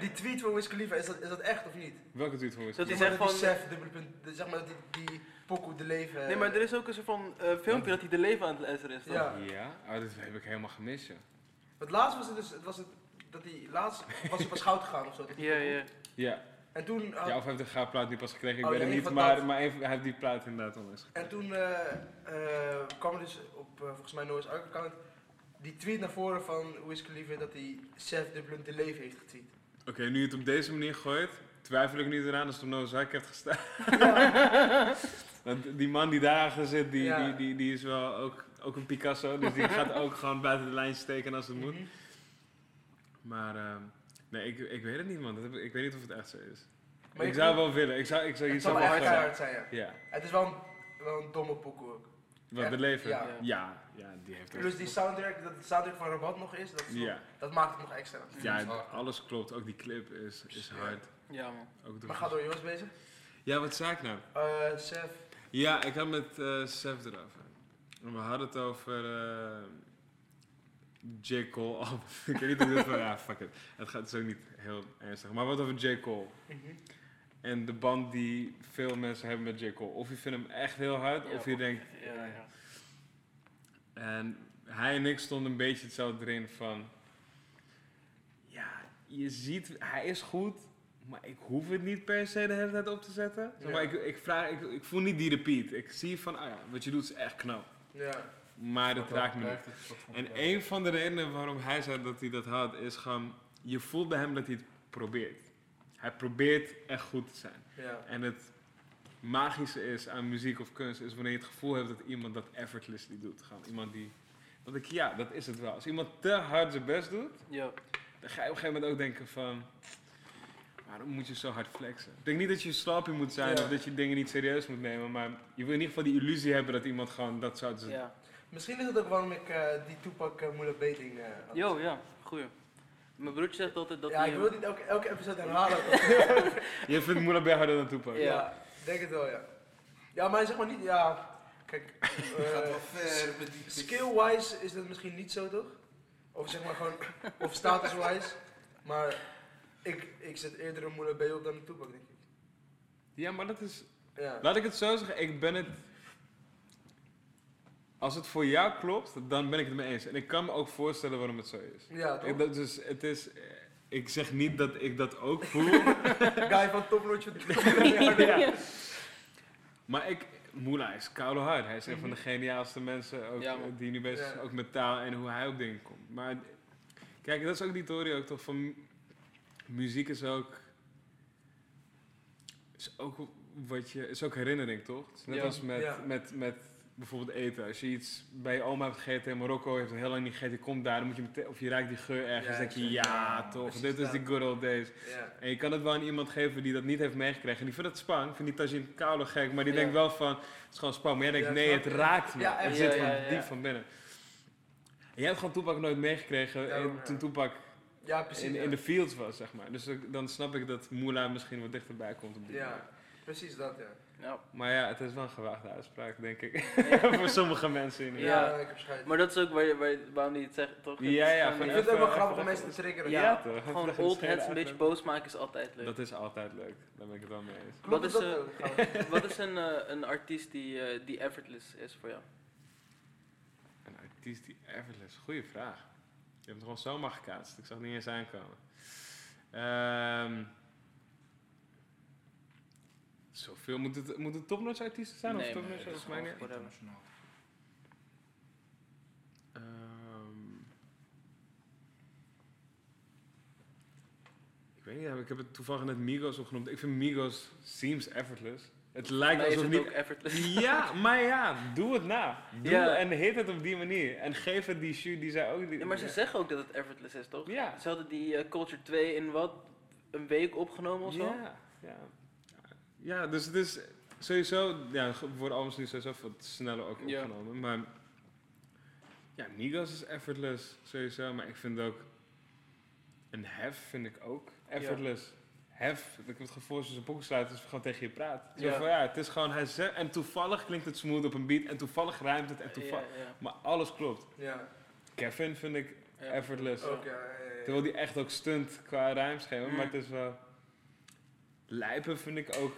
Die tweet van Wiz Khalifa, is dat, is dat echt of niet? Welke tweet van Wiz Dat hij Zeg zegt maar van... Die Sef, dubbele punt, de- zeg maar dat die, die pokoe de leven. Nee, maar er is ook een soort van eh, filmpje dat hij de leven aan het luisteren is, toch? Ja. Ja, oh, dat heb ik helemaal gemist, ja. Het laatst was het dus, het was het, dat hij laatst was hij goud gegaan of zo. dat Ja, ja. Ja, En toen, had- ja of hij heeft de goudplaat nu pas gekregen, ik Oh, weet ja, het niet. Maar, dat. maar even, hij heeft die plaat inderdaad onlangs en toen eh, eh, kwam er dus op, eh, volgens mij Noah's account, die tweet naar voren van Wiz Khalifa dat hij Sef dubbele de leven heeft getweet. Oké, nu je het op deze manier gooit, twijfel ik niet eraan als het op Noah's Ark heeft gestaan. Want die man die daarachter zit, die, Ja. die, die, die is wel ook, ook een Picasso. Dus die gaat ook gewoon buiten de lijn steken als het moet. Mhm. Maar ehm, nee, ik, ik weet het niet man. Dat heb, ik weet niet of het echt zo is. Maar ik zou wel willen. Ik zou, ik zou Het zou wel echt keihard zijn, ja. Ja. Het is wel een, wel een domme pokoe ook. Wat, Echt? de leven? Ja. Ja. ja, die heeft Plus die soundtrack, dat de soundtrack van Rabat nog is, dat, is Ja. dat maakt het nog extra. Ja, alles klopt. Ook die clip is, is hard. Ja, man. Ook Maar ga door, was bezig? Ja, wat zei ik nou? Eh Sef. Ja, ik had met eh Sef erover. En we hadden het over eh J. Cole. Oh, ik weet niet of dit van... Ja, fuck it. Het gaat ook niet heel ernstig. Maar wat over J. Cole. En de band die veel mensen hebben met J. Cole. Of je vindt hem echt heel hard, Ja, of je denkt... Ja, ja. En hij en ik stonden een beetje hetzelfde erin van... Ja, je ziet, hij is goed, maar ik hoef het niet per se de hele tijd op te zetten. Zeg maar, ik, ik, vraag, ik, ik voel niet die repeat. Ik zie van, ah ja, wat je doet is echt knap. Ja. Maar dat raakt me niet. Het En een van de redenen waarom hij zei dat hij dat had, is gewoon, je voelt bij hem dat hij het probeert. Hij probeert echt goed te zijn. Ja. En het magische is aan muziek of kunst, is wanneer je het gevoel hebt dat iemand dat effortlessly doet. Gewoon iemand die, dat ik, ja, dat is het wel. Als iemand te hard zijn best doet, Ja. dan ga je op een gegeven moment ook denken van, waarom moet je zo hard flexen? Ik denk niet dat je sloppy moet zijn Ja. of dat je dingen niet serieus moet nemen, maar je wil in ieder geval die illusie hebben dat iemand gewoon dat zou doen. ja. Misschien is het ook waarom ik eh, die Tupac uh, Moela B ding eh, had. Yo, ja, goeie. Mijn broertje zegt altijd dat ja, ik wil niet elke, elke episode herhalen. Je vindt Moela B harder dan Tupac. Ja. denk het wel, ja. Ja, maar zeg maar niet, ja. Kijk, eh, die skill-wise is dat misschien niet zo, toch? Of zeg maar gewoon, of status-wise. Maar ik, ik zet eerder een Moela B op dan een Tupac, denk ik. Ja, maar dat is, Ja. laat ik het zo zeggen, ik ben het, als het voor jou klopt, dan ben ik het mee eens. En ik kan me ook voorstellen waarom het zo is. Ja, toch? Ik, dat, dus het is, eh, ik zeg niet dat ik dat ook voel. Guy van Topnotch. ja. Maar ik, Moela is koude hard. Hij is een van de geniaalste mensen ook, Ja, die nu bezig Ja. ook met taal en hoe hij op dingen komt. Maar kijk, dat is ook die theorie ook toch van mu- muziek is ook, is ook wat je, is ook herinnering toch? Het is net Ja. als met, Ja. met, met bijvoorbeeld eten. Als je iets bij je oma hebt gegeten in Marokko, heeft het heel lang niet gegeten, je komt daar, dan moet je meteen, of je ruikt die geur ergens, Ja, denk je, ja, Ja, toch, dit is die good old days. Ja. En je kan het wel aan iemand geven die dat niet heeft meegekregen. En die vindt het spang. Vindt als je een koude gek, maar die denkt wel van, het is gewoon spang. Maar jij denkt, nee, het raakt me. Het zit van diep van binnen. En jij hebt gewoon Toepak nooit meegekregen en toen Toepak precies. in, in de fields was, zeg maar. Dus dan snap ik dat Moela misschien wat dichterbij komt op die manier. Ja, precies dat, ja. Ja. Maar ja, het is wel een gewaagde uitspraak, denk ik. Ja. Voor sommige mensen in Ja, ik heb scheid. Maar dat is ook waar je, waar je- waarom hij het zegt, toch? Het Ja, ja, ik vind het ook wel grappig om mensen te triggeren. Ja, Ja, toch? Even Gewoon old heads een beetje boos maken is altijd leuk. Dat is altijd leuk. Daar ben ik het wel mee eens. Klopt Wat dat is, ook, trouwens? Wat is een, eh, een artiest die, eh, die effortless is voor jou? Een artiest die effortless. Goeie vraag. Je hebt het gewoon zomaar gekaatst. Ik zag het niet eens aankomen. Ehm zoveel. Moet het, moet het topnotch artiesten zijn? Nee, of topnotch gewoon Mij niet. internationaal. Ehm, ik weet niet, ik heb het toevallig net Migos opgenoemd. Ik vind Migos seems effortless. Het lijkt alsof het niet... ook effortless. Ja, maar ja, doe het na. Doe Ja. en hit het op die manier. En geef het die shoot die zij ook... Die, Ja, maar ze zeggen ook dat het effortless is, toch? Ja. Ze hadden die eh, Culture 2 in wat? Een week opgenomen of zo? Ja, ja. Ja, dus het is sowieso... Ja, worden albums nu sowieso wat sneller ook Ja. opgenomen. Maar ja, Migos is effortless sowieso. Maar ik vind ook... Een hef vind ik ook effortless. Hef, ik heb het gevoel als je zijn pokken sluit, is gewoon tegen je praat. Zo Ja. van, ja, het is gewoon, hij zegt, en toevallig klinkt het smooth op een beat, en toevallig rijmt het, en toevallig, Ja, maar alles klopt. Ja, Kevin vind ik effortless. ook ja. ja, ja. Terwijl die echt ook stunt qua rijmschema, Mm. maar het is wel... Lijpen vind ik ook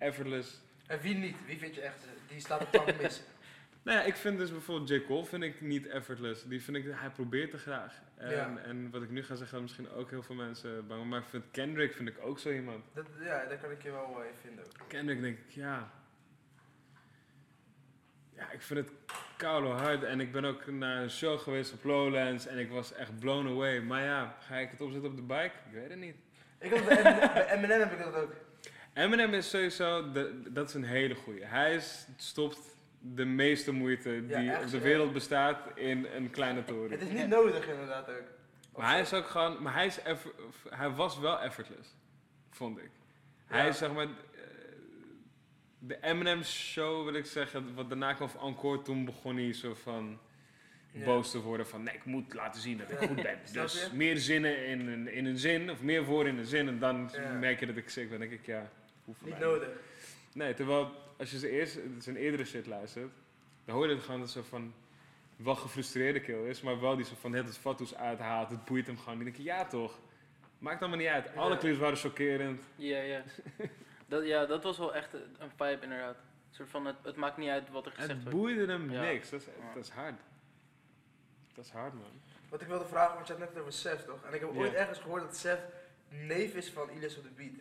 effortless. En wie niet? Wie vind je echt, eh, die staat op tang mis? Nou ja, ik vind dus bijvoorbeeld J. Cole vind ik niet effortless. Die vind ik, hij probeert te graag. En, Ja. en wat ik nu ga zeggen, misschien ook heel veel mensen bang. Maar ik vind Kendrick vind ik ook zo iemand. Dat, ja, daar kan ik je wel eh, in vinden. ook. Kendrick denk ik, ja... Ja, ik vind het koude hard. En ik ben ook naar een show geweest op Lowlands en ik was echt blown away. Maar ja, ga ik het opzetten op de bike? Ik weet het niet. Ik heb bij Eminem heb ik dat ook. Eminem is sowieso, de, dat is een hele goeie. Hij is, stopt de meeste moeite die op de wereld bestaat in een kleine toren. Het is niet nodig inderdaad ook. Maar hij is ook gewoon, maar hij, is eff- hij was wel effortless, vond ik. Hij is zeg maar, eh, de Eminem show wil ik zeggen, wat daarna kwam van Encore, toen begon hij zo van Ja. boos te worden van nee, ik moet laten zien dat ik goed ben. Dus je? meer zinnen in een, in een zin, of meer woorden in een zin, en dan Ja. merk je dat ik sick ben. Dan denk ik, ja, hoeft voor Niet nodig. Nee, terwijl als je zijn, eerste, zijn eerdere shit luistert, dan hoor je het gewoon dat zo van wel gefrustreerde kill is, maar wel die zo van net het fatsoes uithaalt, het boeit hem gewoon. Die denk je, ja toch, maakt allemaal niet uit. Alle Ja. clips waren chockerend. Ja, ja. dat, ja, dat was wel echt een vibe inderdaad. Een soort van, het, het maakt niet uit wat er gezegd Het wordt. boeide hem Ja. niks, dat is, Ja. dat is hard. Dat is hard man. Wat ik wilde vragen, want je had net over Sef toch? En ik heb Ja. ooit ergens gehoord dat Sef neef is van Iles op de beat.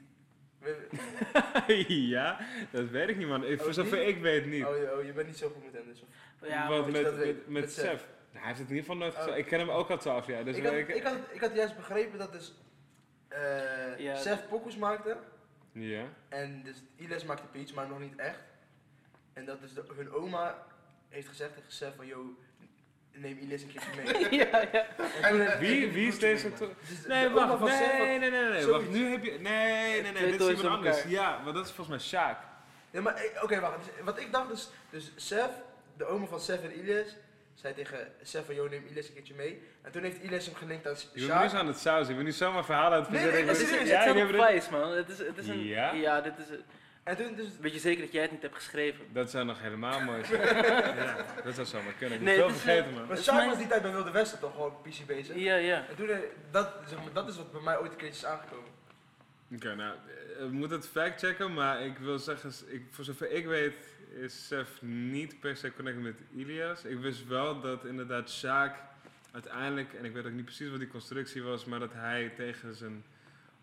We- ja, dat weet ik niet man. Ik- Voor Oh, zover ik weet niet. Oh, je, oh, je bent niet zo goed met hem dus. of- Ja, Wat met, dat met, weet, met, met Sef? Sef. Nou, hij heeft het in ieder geval nooit Oh. gezegd. Ik ken hem ook al 12 jaar. Dus ik, had, ik, ik, had, ik had juist begrepen dat dus eh Ja. Sef pokoes maakte. Ja. En dus Iles maakte beats, maar nog niet echt. En dat dus de, hun oma heeft gezegd tegen Sef van, yo, neem Iles een keertje mee. ja, ja. En Wie, wie is deze... Dus Nee, wacht. Nee, nee, nee. Wacht, nu heb je... Nee, nee, nee. Dit is iemand anders. Ja, maar dat is volgens mij Sjaak. Ja, maar eh, oké, wacht. Dus, wat ik dacht dus, dus Sef, de oma van Sef en Iles, zei tegen Sef van, yo, neem Iles een keertje mee. En toen heeft Iles hem gelinkt aan Je bent nu Sjaak. zo aan het sausen. Ik ben nu zomaar verhalen aan het Nee, verzinnen. nee, Het is, een man. Het is, het is een... Ja? Ja, dit is... En toen dus, Weet je zeker dat jij het niet hebt geschreven? Dat zou nog helemaal mooi zijn. ja, dat zou zomaar kunnen. Ik Nee, heb veel het is, vergeten, eh, man. maar mijn- was die tijd bij Wilde Westen toch gewoon PC bezig. Ja, ja. En toen, eh, dat, zeg maar, dat is wat bij mij ooit een keertje is aangekomen. Oké, nou, eh, we moeten het factchecken, maar ik wil zeggen, ik, voor zover ik weet, is Sef niet per se connected met Ilias. Ik wist wel dat inderdaad Sjaak uiteindelijk, en ik weet ook niet precies wat die constructie was, maar dat hij tegen zijn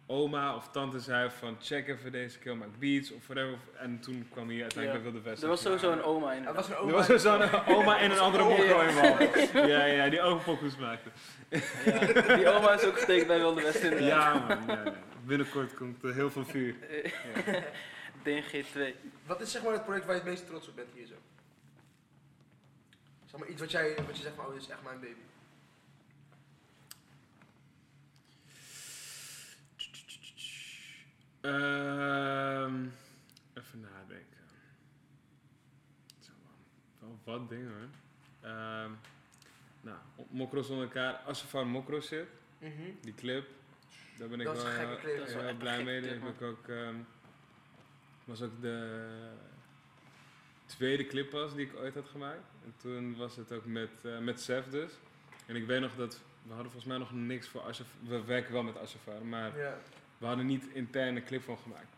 oma of tante zei van check even deze keer, maak beats of whatever. En toen kwam hij uiteindelijk bij Wilde Westen. Er was sowieso een oma Er inderdaad. was een Er oma. was er zo'n oma en een andere Oh, mokro ja. Ja, ja, die ook pokus maakte. Ja, die oma is ook gesteken bij Wilde West inderdaad. Ja man, ja, ja. binnenkort komt er heel veel vuur. DNG 2. Wat is zeg maar het project waar je het meest trots op bent hier zo? Zeg maar iets wat, jij, wat je zegt van, oh, dit is echt mijn baby. Ehm, even nadenken. Zo. Wel wat dingen hoor. Ehm, nou, Mokro's onder elkaar. Asafar Mokro zit, die clip. Daar ben ik wel heel- heel blij mee. Dat clip, ik ook, ehm, was ook de tweede clip was die ik ooit had gemaakt. En toen was het ook met, eh met Sef dus. En ik weet nog dat we hadden volgens mij nog niks voor Asafar. We werken wel met Asafar, maar Ja. We hadden niet intern een clip van gemaakt.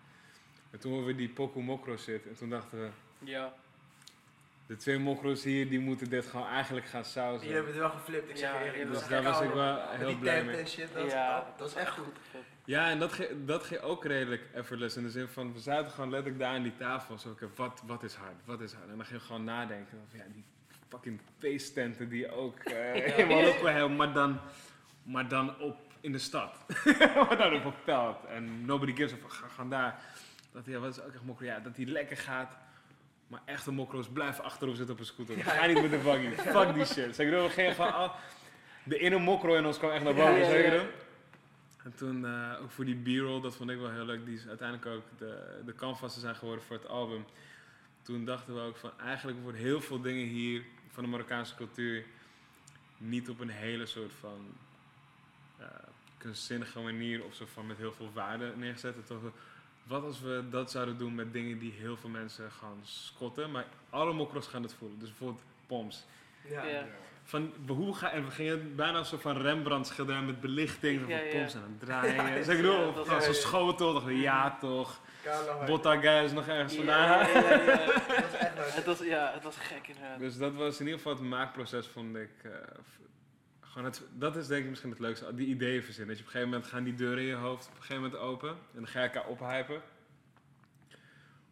En toen hoorden we die Poku Mokro zitten. En toen dachten we, Ja. de twee Mokro's hier, die moeten dit gewoon eigenlijk gaan sausen. Jullie hebben het wel geflipt, ik zeg Ja, eerlijk. ja, dus daar was ik wel heel die blij tent mee. en shit, dat, ja, dat, dat is echt goed. Ja, en dat, ge- dat ging ook redelijk effortless. In de zin van, we zaten gewoon letterlijk daar aan die tafel. Zo, oké, wat, wat is hard? Wat is hard? En dan ging je gewoon nadenken. Van, ja, die fucking feesttenten die ook in Marokko hebben, maar dan, maar dan op in de stad. op een veld. En nobody gives a fuck. Ga gewoon daar. Dat ja, wat is ook echt mokro? Ja, dat die lekker gaat. Maar echte mokro's blijven achterop zitten op een scooter. Ga niet met de buggy. Fuck die shit. Zeg ik, we gingen gewoon al... De inner mokro in ons kwam echt naar boven. Ja, ja, ja. En toen eh, ook voor die b-roll, dat vond ik wel heel leuk. Die is uiteindelijk ook de, de canvassen zijn geworden voor het album. Toen dachten we ook van eigenlijk worden heel veel dingen hier van de Marokkaanse cultuur niet op een hele soort van eh, kunstzinnige manier of zo van met heel veel waarde neergezet. Toch, wat als we dat zouden doen met dingen die heel veel mensen gaan scotten, maar alle mokros gaan het voelen. Dus bijvoorbeeld poms. Ja. Ja. Van, hoe ga, en we gingen bijna zo van Rembrandt schilderen met belichting, Ja, van ja. poms en dan draaien. Ja, dus ik bedoel, van zo'n schotel, dacht ik, ja toch. Kala, Botta guys nog ergens Ja, vandaan. is echt. Het was, ja, het was gek inderdaad. Dus dat was in ieder geval het maakproces, vond ik. eh, gewoon het, dat is denk ik misschien het leukste, die ideeën verzinnen. Dat je op een gegeven moment gaan die deuren in je hoofd op een gegeven moment open. En dan ga je elkaar ophypen.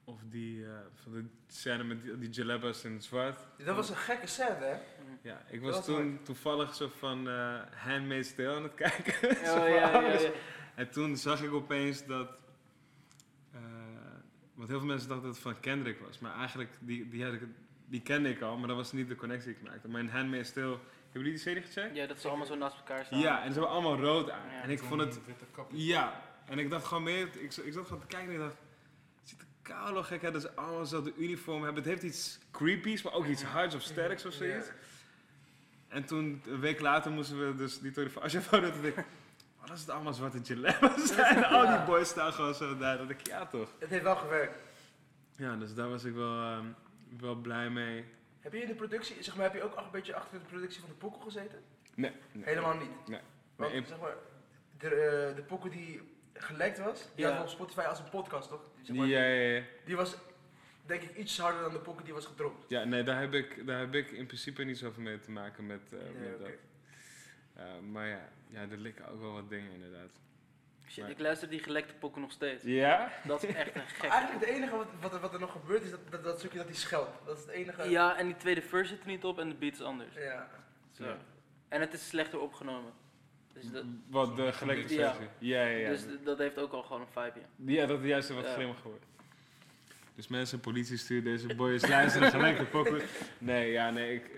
Of die, eh, van de scène met die, die jalebas in het zwart. Dat was een gekke scène, hè? Ja, ik was was toen toevallig zo van eh Handmaid's Tale aan het kijken. Oh, ja, ja, ja. En toen zag ik opeens dat. eh, want heel veel mensen dachten dat het van Kendrick was. Maar eigenlijk, die, die, had ik, die kende ik al, maar dat was niet de connectie die ik maakte. Maar in Handmaid's Tale. Hebben jullie die serie gecheckt? Ja, dat ze allemaal zo naast elkaar staan. Ja, en ze hebben allemaal rood aan. Ja. en ik vond het. Ja, en ik dacht gewoon meer. Ik, ik zat gewoon te kijken en ik dacht. Het ziet er koude gek uit dat ze allemaal dezelfde uniform hebben. Het heeft iets creepies, maar ook iets hards of sterks of zoiets. En toen, een week later, moesten we dus die Tour de France foto. Toen dacht ik, wat als het allemaal zwarte dilemma's zijn? En al die boys staan gewoon zo daar. Dat ik, ja toch. Het heeft wel gewerkt. Ja, dus daar was ik wel, ehm, wel blij mee. Heb je in de productie, zeg maar, heb je ook een beetje achter de productie van de Poeko gezeten? Nee, nee. Helemaal niet. Nee. Want, Nee, zeg maar, de, eh, de die gelekt was, die Ja. hadden we op Spotify als een podcast, toch? Die, zeg maar, Die, ja, ja, ja. die was, denk ik, iets harder dan de Poeko die was gedropt. Ja, nee, daar heb, ik, daar heb ik in principe niet zoveel mee te maken met, eh, Nee, met oké. dat. Ja, maar ja, ja, er liggen ook wel wat dingen inderdaad. Shit, Maar- ik luister die gelekte pokken nog steeds. Ja? Dat is echt een gek. Eigenlijk het enige wat, wat, er, wat er nog gebeurt is dat, dat, dat stukje dat hij scheldt. Dat is het enige. Ja, en die tweede verse zit er niet op en de beat is anders. Ja. Zo. Ja. En het is slechter opgenomen. Dus, dat, Wat de gelekte Ja. versie. Ja, ja, ja. dus dat heeft ook al gewoon een vibe, ja. Ja, dat is juist wat Ja. grimmiger wordt. Dus mensen, politie stuurt deze boys luisteren gelijk de pokken. Nee, ja, nee, ik,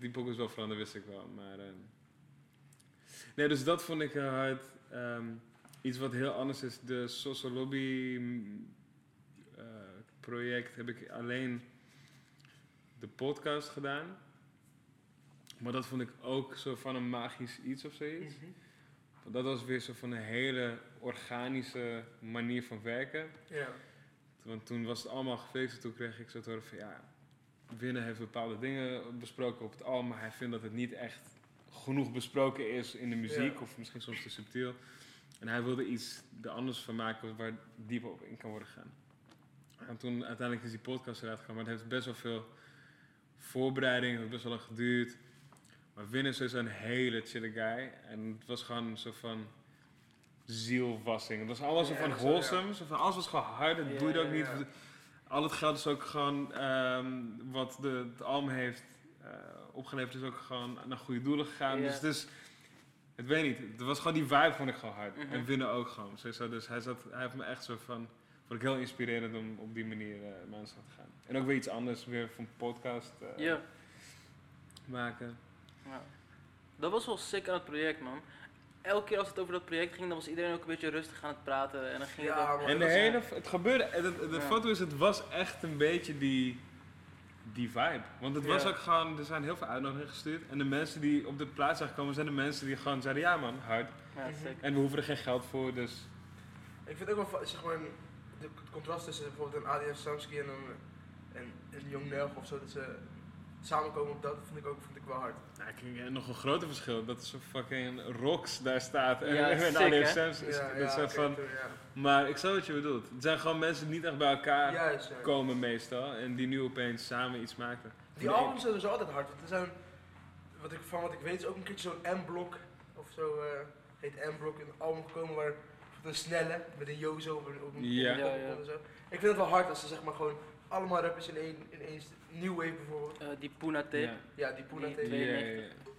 die pokken is wel veranderd, wist ik wel. Maar, ehm, nee, dus dat vond ik hard. Ehm, iets wat heel anders is, de Social Lobby mm, eh, project heb ik alleen de podcast gedaan. Maar dat vond ik ook zo van een magisch iets of zoiets. Mhm. Want dat was weer zo van een hele organische manier van werken. Ja. Want toen was het allemaal en toen kreeg ik zo te horen van ja, Winnen heeft bepaalde dingen besproken op het album, maar hij vindt dat het niet echt genoeg besproken is in de muziek Ja. of misschien soms te subtiel. En hij wilde iets er anders van maken waar dieper op in kan worden gegaan. En toen uiteindelijk is die podcast eruit gegaan, maar het heeft best wel veel voorbereiding, het heeft best wel lang geduurd. Maar Winnen is een hele chille guy en het was gewoon een soort van zielwassing. Het was allemaal zo van dat wholesome, zo van alles was gewoon hard, het Ja, boeide ook ja, niet. Al het geld is ook gewoon, ehm, wat de, het album heeft eh, opgeleverd, is ook gewoon naar goede doelen gegaan. Dus het is, ik weet niet, het was gewoon die vibe vond ik gewoon hard. Mhm. En winnen ook gewoon. Sowieso. Dus hij, zat, hij heeft me echt zo van, vond ik heel inspirerend om op die manier uh, de slag te gaan. En ook weer iets anders, weer van podcast eh, maken. ja. Dat was wel sick aan het project, man. Elke keer als het over dat project ging, dan was iedereen ook een beetje rustig aan het praten. En dan ging het Ja, ook- man. En de hele, het gebeurde, en de, de Ja. foto is, het was echt een beetje die, die vibe. Want het was Ja. ook gewoon, er zijn heel veel uitnodigingen gestuurd. En de mensen die op de plaats zijn gekomen, zijn de mensen die gewoon zeiden, ja man, hard. Ja, sick. En we hoeven er geen geld voor, dus... Ik vind ook wel, zeg maar, het contrast tussen bijvoorbeeld een ADF Samsky en een, en een Jong Nelg of zo, dat ze samenkomen op dat, vond ik ook vond ik wel hard. Ja, kijk, en nog een groter verschil, dat is zo'n fucking Rox daar staat. En, Ja, en ADF? Sams is, Ja, ja, van... Maar ik snap wat je bedoelt. Het zijn gewoon mensen die niet echt bij elkaar Juist, komen meestal. En die nu opeens samen iets maken. Die albums zijn dus altijd hard, want er zijn, wat ik, van wat ik weet is ook een keertje zo'n M-blok, of zo eh, heet M-blok, een album gekomen waar een snelle, met een Jozo op een, op een Ja. op een Ja, ja. en zo. Ik vind het wel hard als ze zeg maar gewoon allemaal rappers in één, in één New Wave bijvoorbeeld. Eh, die Puna tape. Ja. Ja, die Puna tape. Ja, ja, 92. ja.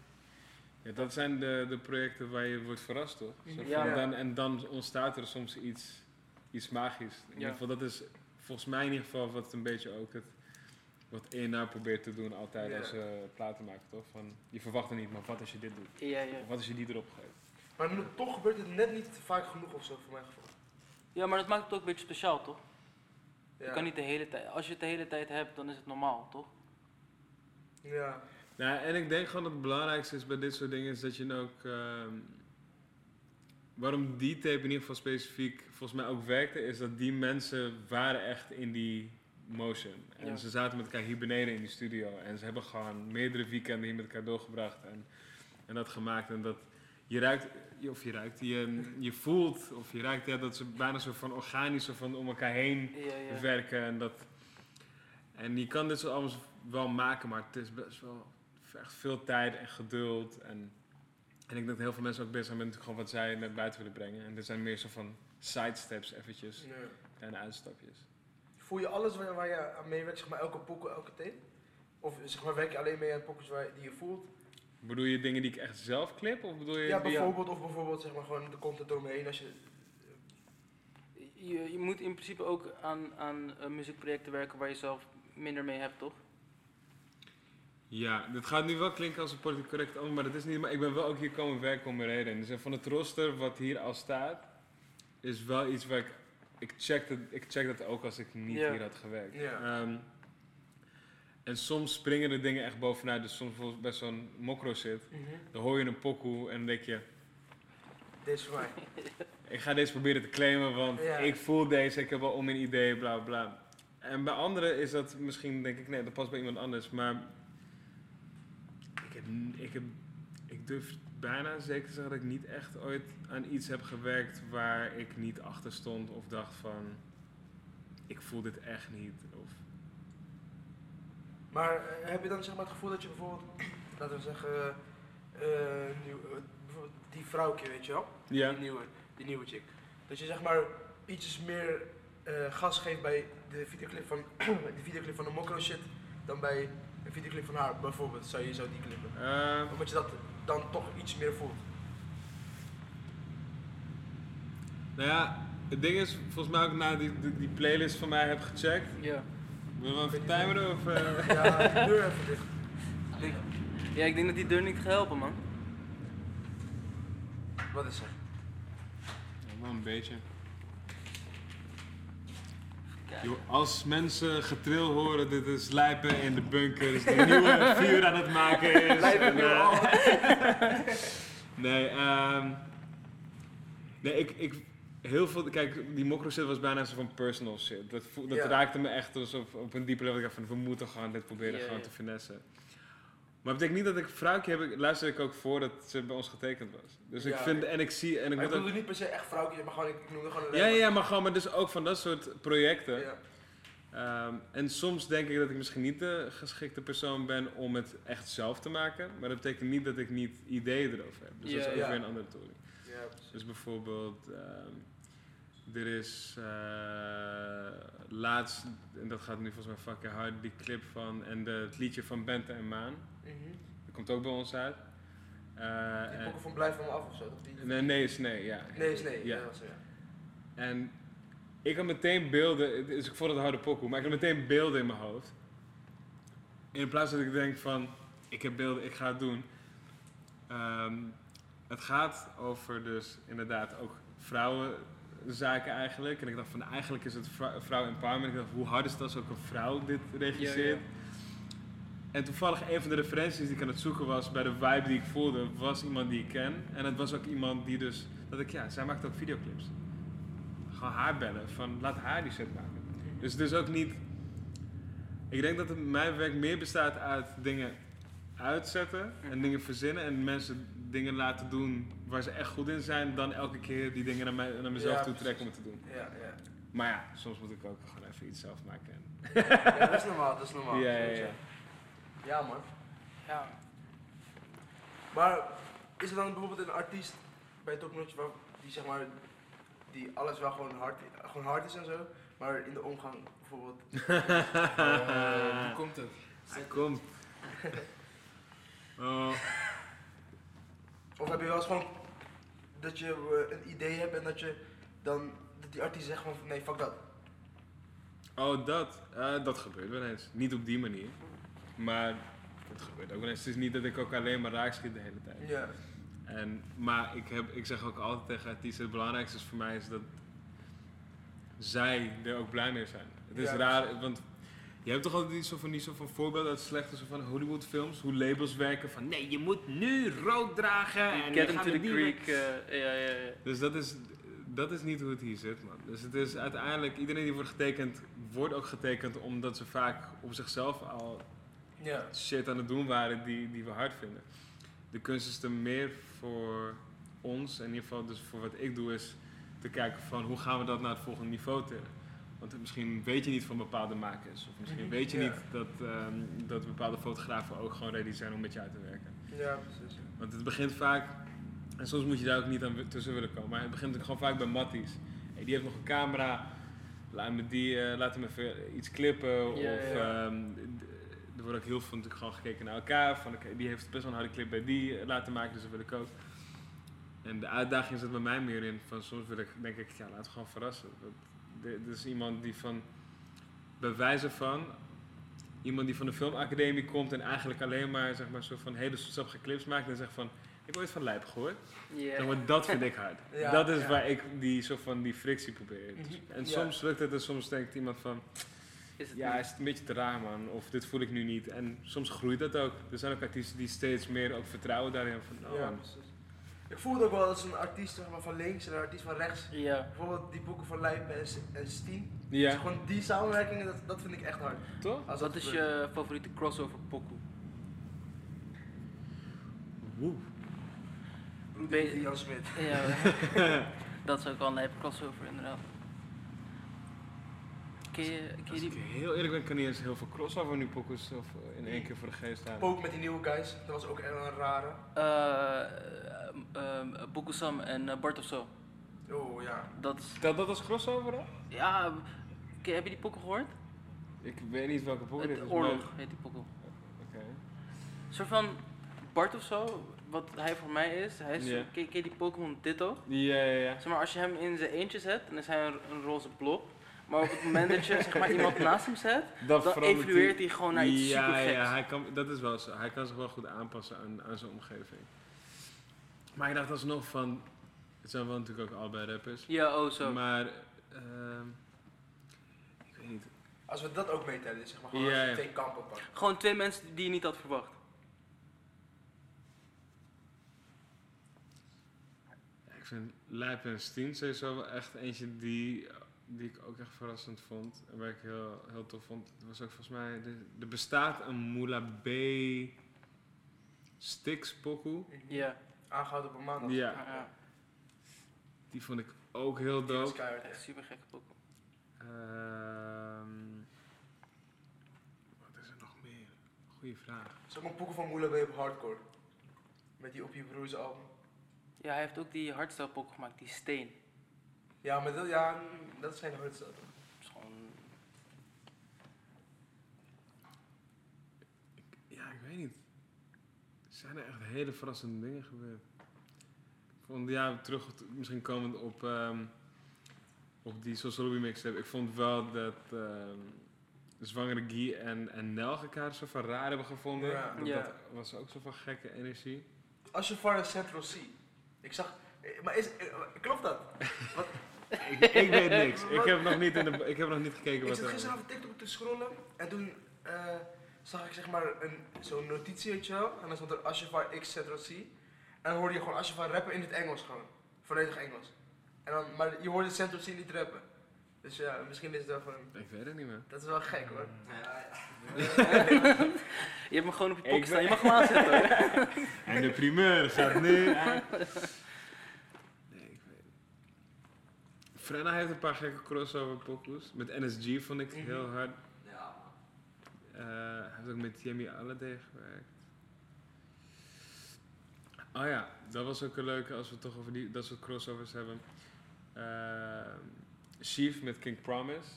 Ja, dat zijn de, de projecten waar je wordt verrast, toch? Ja. dan, en dan ontstaat er soms iets, iets magisch. In Ja. ieder geval, dat is volgens mij in ieder geval wat een beetje ook het... Wat ENA probeert te doen altijd Ja. als ze platen maken, toch? Van, je verwacht er niet, maar wat als je dit doet? Ja, ja. Of wat als je die erop geeft? Maar toch gebeurt het net niet vaak genoeg of zo voor mijn gevoel. ja, maar dat maakt het ook een beetje speciaal, toch? Ja. Je kan niet de hele tijd. Als je het de hele tijd hebt, dan is het normaal, toch? Ja. Nou, en ik denk gewoon dat het belangrijkste is bij dit soort dingen is dat je ook. ehm, waarom die tape in ieder geval specifiek volgens mij ook werkte, is dat die mensen waren echt in die motion. En Ja. ze zaten met elkaar hier beneden in die studio. En ze hebben gewoon meerdere weekenden hier met elkaar doorgebracht en, en dat gemaakt. En dat je ruikt, je- of je ruikt, je, je voelt, of je ruikt ja, dat ze bijna zo van organisch zo van om elkaar heen Ja, ja. werken. En, dat, en je kan dit soort albums wel maken, maar het is best wel echt veel tijd en geduld. En, en ik denk dat heel veel mensen ook bezig zijn met gewoon wat zij naar buiten willen brengen. En dit zijn meer zo van sidesteps eventjes en uitstapjes. Voel je alles waar, waar je aan meewerkt, zeg maar elke pokken, elke tape? Of zeg maar werk je alleen mee aan waar, die je voelt? Bedoel je dingen die ik echt zelf clip? Of bedoel je Ja, bijvoorbeeld, of bijvoorbeeld zeg maar gewoon de content eromheen als je... Je, je moet in principe ook aan, aan eh, muziekprojecten werken waar je zelf minder mee hebt, toch? Ja, dit gaat nu wel klinken als een politiek correct antwoord, maar dat is niet. Maar ik ben wel ook hier komen werken om een reden. Dus van het roster wat hier al staat, is wel iets waar ik. Ik check, het, ik check dat ook als ik niet hier had gewerkt. Ehm, en soms springen er dingen echt bovenuit. Dus soms bijvoorbeeld bij zo'n mokro zit, dan hoor je een pokoe en dan denk je. Deze is mij. Ik ga deze proberen te claimen, want Ja. ik voel deze, ik heb wel om een idee, bla bla. En bij anderen is dat misschien, denk ik, nee, dat past bij iemand anders. Maar ik, heb, ik, heb, ik durf bijna zeker te zeggen dat ik niet echt ooit aan iets heb gewerkt waar ik niet achter stond of dacht van, ik voel dit echt niet. Of, Maar eh, heb je dan zeg maar het gevoel dat je bijvoorbeeld, laten we zeggen, eh, nu, eh, bijvoorbeeld die vrouwtje, weet je wel? Ja. Die nieuwe, die nieuwe chick. Dat je zeg maar ietsjes meer eh, gas geeft bij de videoclip van, de videoclip van de Mokro shit dan bij een videoclip van haar, bijvoorbeeld. Zou je zo die clippen. Omdat je dat dan toch iets meer voelt. nou ja, het ding is, volgens mij ook na die, die, die playlist van mij heb gecheckt. Ja. Willen we even timeren of... eh? Ja, de deur even dicht. Ja, ik denk dat die deur niet gaat helpen, man. Wat is er? Ja, wel een beetje. Yo, als mensen getril horen, dit is Lijpen in de bunkers die een nieuwe vuur aan het maken is. Lijpen. Nee, ehm nee, ik, ik, heel veel, kijk, die mokro shit was bijna zo van personal shit. Dat, dat Ja. raakte me echt dus op, op een diepe level. Ik dacht van, we moeten gewoon dit proberen Ja, gewoon te finessen. Maar het betekent niet dat ik, vrouwtje heb ik, luister ik ook voordat ze bij ons getekend was. Dus ik vind, en ik zie, en ik Maar ik moet ook... bedoelde niet per se echt vrouwtje, maar gewoon, ik, ik noemde gewoon een Ja, ja, maar gewoon, maar dus ook van dat soort projecten. Ehm, en soms denk ik dat ik misschien niet de geschikte persoon ben om het echt zelf te maken. Maar dat betekent niet dat ik niet ideeën erover heb. Dus dat is ook weer een andere precies. Dus bijvoorbeeld, ehm, er is eh, laatst, en dat gaat nu volgens mij fucking hard, die clip van en de, het liedje van Bente en Maan. Mhm. Dat komt ook bij ons uit. Eh, Die en- pokken van Blijf van me af of zo? Die... nee, nee is nee, ja. Nee, is nee. Ja. Is- ja. En ik had meteen beelden, dus ik vond het harde pokoe, maar ik had meteen beelden in mijn hoofd. In plaats dat ik denk van, ik heb beelden, ik ga het doen. Ehm, het gaat over dus inderdaad ook vrouwenzaken eigenlijk. En ik dacht van, eigenlijk is het vrou- vrouw empowerment. Ik dacht, hoe hard is het als ook een vrouw dit regisseert? En toevallig een van de referenties die ik aan het zoeken was bij de vibe die ik voelde, was iemand die ik ken. En het was ook iemand die dus, dat ik, ja, zij maakt ook videoclips. Gewoon haar bellen, van laat haar die shit maken. Dus het is ook niet, ik denk dat het, mijn werk meer bestaat uit dingen uitzetten en dingen verzinnen en mensen dingen laten doen waar ze echt goed in zijn, dan elke keer die dingen naar, mij, naar mezelf Ja, toe trekken om het te doen. Ja, ja. Maar ja, soms moet ik ook gewoon even iets zelf maken. ja, dat is normaal, dat is normaal. Ja, ja, ja. Ja, man. Ja. Maar is er dan bijvoorbeeld een artiest bij Top Notch waar die zeg maar die alles wel gewoon hard, gewoon hard is en zo, maar in de omgang bijvoorbeeld. Eh, hoe komt het? Hij komt. Oh, Of heb je wel eens gewoon dat je eh, een idee hebt en dat je dan dat die artiest zegt van nee fuck dat. oh, dat. Eh, dat gebeurt wel eens. Niet op die manier. Maar het gebeurt ook wel eens. Het is niet dat ik ook alleen maar raak schiet de hele tijd. Ja. En, maar ik, heb, ik zeg ook altijd tegen artiesten, het belangrijkste is voor mij is dat zij er ook blij mee zijn. Het is Ja, raar, want je hebt toch altijd niet zo van, niet zo van voorbeelden uit slechte zo van Hollywoodfilms, hoe labels werken van nee, je moet nu rood dragen en Get him to the creek. eh, ja, ja, ja. Dus dat is, dat is niet hoe het hier zit, man. Dus het is uiteindelijk, iedereen die wordt getekend, wordt ook getekend omdat ze vaak op zichzelf al Ja. shit aan het doen waren die, die we hard vinden. De kunst is er meer voor ons, in ieder geval dus voor wat ik doe, is te kijken van hoe gaan we dat naar het volgende niveau tillen. Want misschien weet je niet van bepaalde makers, of misschien Mhm, weet je ja. niet dat, ehm, dat bepaalde fotografen ook gewoon ready zijn om met je uit te werken. Ja, precies. Want het begint vaak, en soms moet je daar ook niet aan tussen willen komen, maar het begint ook gewoon vaak bij matties. Hey, die heeft nog een camera, laat, me die, eh, laat hem even iets klippen. of Ja, d- er wordt ook heel veel natuurlijk gewoon gekeken naar elkaar. Van, die heeft best wel een harde clip bij die eh, laten maken, dus dat wil ik ook. En de uitdaging zit bij mij meer in, van soms wil ik, denk ik, ja, laat het gewoon verrassen. Dat, dit, is iemand die van, bij wijze van, iemand die van de filmacademie komt en eigenlijk alleen maar, zeg maar, zo van hele sappige clips maakt en zegt van, ik heb ooit van Lijp gehoord. Ja. Dan wordt dat vind ik hard. Ja, dat is ja. waar ik die, zo van die frictie probeer. Mhm, En ja. soms lukt het en soms denkt iemand van, Is het ja, niet? is het een beetje te raar man, of dit voel ik nu niet. En soms groeit dat ook. Er zijn ook artiesten die steeds meer ook vertrouwen daarin van, oh, Ja, precies. Ik voelde ook wel als een artiest zeg maar, van links en een artiest van rechts. Ja. Bijvoorbeeld die boeken van Lijpen en, S- en Steen. Dus ja, gewoon die samenwerkingen, dat, dat vind ik echt hard. toch? Als dat Wat is gebeurt. je favoriete crossover pokoe? Woe. Ben- van Jan Smit. Ja, dat is ook wel een lijpe crossover inderdaad. Ken je, ken je Als ik heel eerlijk ben, kan niet eens heel veel crossover nu pokus of eh, in één keer voor de geest halen. Poke met die nieuwe guys, dat was ook echt een rare. eh uh, Bokusam en Bart of zo. Oh ja. Dat is... Telt dat als crossover dan? Ja, ken- heb je die pokken gehoord? Ik weet niet welke dit Het is. oorlog maar- heet die pokken. Oké. Een soort van Bart of zo, wat hij voor mij is. Hij is ken je die Pokémon Ditto? Ja, ja, ja. Zeg maar, als je hem in zijn eentje zet, dan is hij een, een roze blob. Maar op het moment dat je zeg maar, iemand naast hem zet, dan verandert evolueert hij gewoon naar iets ja. Ja, hij kan, dat is wel zo. Hij kan zich wel goed aanpassen aan, aan zijn omgeving. Maar ik dacht alsnog van... Het zijn wel natuurlijk ook allebei rappers. Ja, oh zo. Maar... ehm ik weet niet. Als we dat ook meetellen, zeg maar gewoon Ja, ja. twee kampen pakt. Gewoon twee mensen die je niet had verwacht. Ik vind Lijp en Steen sowieso wel echt eentje die, die ik ook echt verrassend vond. En waar ik heel, heel tof vond. Het was ook volgens mij... Er, er bestaat een Moula B... Stix pokoe. Ja. Aangehouden op een maandag. Ja, ja. die vond ik ook heel Die was Echt super gekke Pokémon. Ehm, wat is er nog meer? Goeie vraag. Er is ook een poeken van Moela B op hardcore. Met die op je broers album. Ja, hij heeft ook die hardstyle Pokémon gemaakt, die steen. Ja, maar dat, ja, mm, dat is geen gewoon... Ja, ik weet niet. Er zijn er echt hele verrassende dingen gebeurd. Ik vond, ja, terug, misschien komend op, ehm, op die Social Remix heb. Ik vond wel dat ehm, Zwangere Guy en, en Nel elkaar zo van raar hebben gevonden. Ja. Dat, Ja. dat was ook zo van gekke energie. Als je Far Central C. Ik zag. eh, Maar is, eh, klopt dat? ik, ik weet niks. Ik heb nog niet, in de, ik heb nog niet gekeken Ik wat zat er... gisteren op TikTok te scrollen en toen eh, zag ik zeg maar een, zo'n notitie, weet je wel. En dan stond er Ashafar X Central C. En dan hoorde je gewoon Ashafar rappen in het Engels gewoon. Volledig Engels. En dan, maar je hoorde Central C niet rappen. Dus ja, misschien is het wel van. Ik weet het niet meer. Dat is wel gek hoor. Je hebt hem gewoon op je Ik pok staan, je mag hem aanzetten hoor. En de primeur gaat nu aan. Nee, ik weet het. Frenna heeft een paar gekke crossover pokus. Met NSG vond ik Mhm. heel hard. Ja, Eh, hij heeft ook met Jamie Alade gewerkt. Oh ja, dat was ook een leuke als we toch over die, dat soort crossovers hebben. Uh, Chief met King Promise.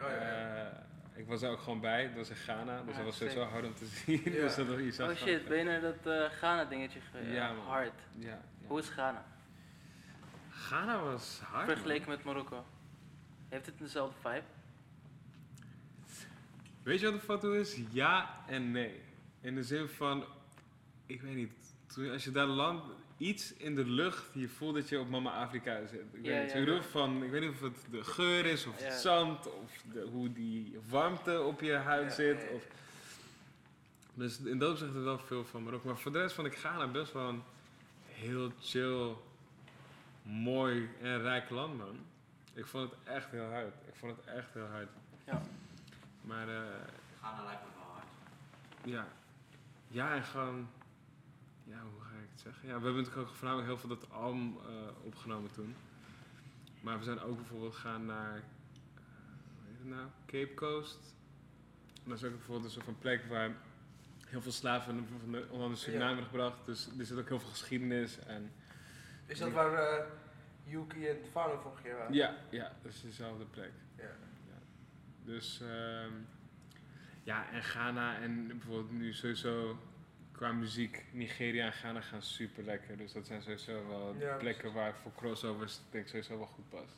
Oh, ja, ja. Eh, ik was daar ook gewoon bij, dat was in Ghana, dus Ja, dat was sowieso hard om te zien. Ja. dus dat was iets Oh shit, ben je naar dat eh Ghana dingetje geweest? Ja, man. Hard. Ja, ja. Hoe is Ghana? Ghana was hard. man. Vergeleken met Marokko. Heeft het dezelfde vibe? Weet je wat de foto is? Ja en nee. In de zin van, ik weet niet, toen, als je daar landt, iets in de lucht, je voelt dat je op Mama Afrika zit. Ik Ja, weet ja, ja. van, ik weet niet of het de geur is, of het zand, of de, hoe die warmte op je huid zit. Of, dus in dat opzicht is er wel veel van Marokko. Maar voor de rest vond ik Ghana best wel een heel chill, mooi en rijk land, man. Ik vond het echt heel hard. Ik vond het echt heel hard. Ja. Maar eh, Ghana lijkt me wel hard. ja. Ja, en gewoon... Ja, hoe ga ik het zeggen? Ja, we hebben natuurlijk ook voornamelijk heel veel dat album eh, opgenomen toen. Maar we zijn ook bijvoorbeeld gaan naar... eh, hoe heet het nou? Cape Coast. En dat is ook bijvoorbeeld een soort van plek waar heel veel slaven van de, onder andere Suriname Ja. gebracht. Dus er zit ook heel veel geschiedenis en... Is dat waar eh, Yuki en Fano vorige keer waren? Ja, ja, dat is dezelfde plek. Ja. Dus ehm, ja, en Ghana en bijvoorbeeld nu sowieso qua muziek, Nigeria en Ghana gaan super lekker. Dus dat zijn sowieso wel Ja, plekken waar voor crossovers denk ik sowieso wel goed past.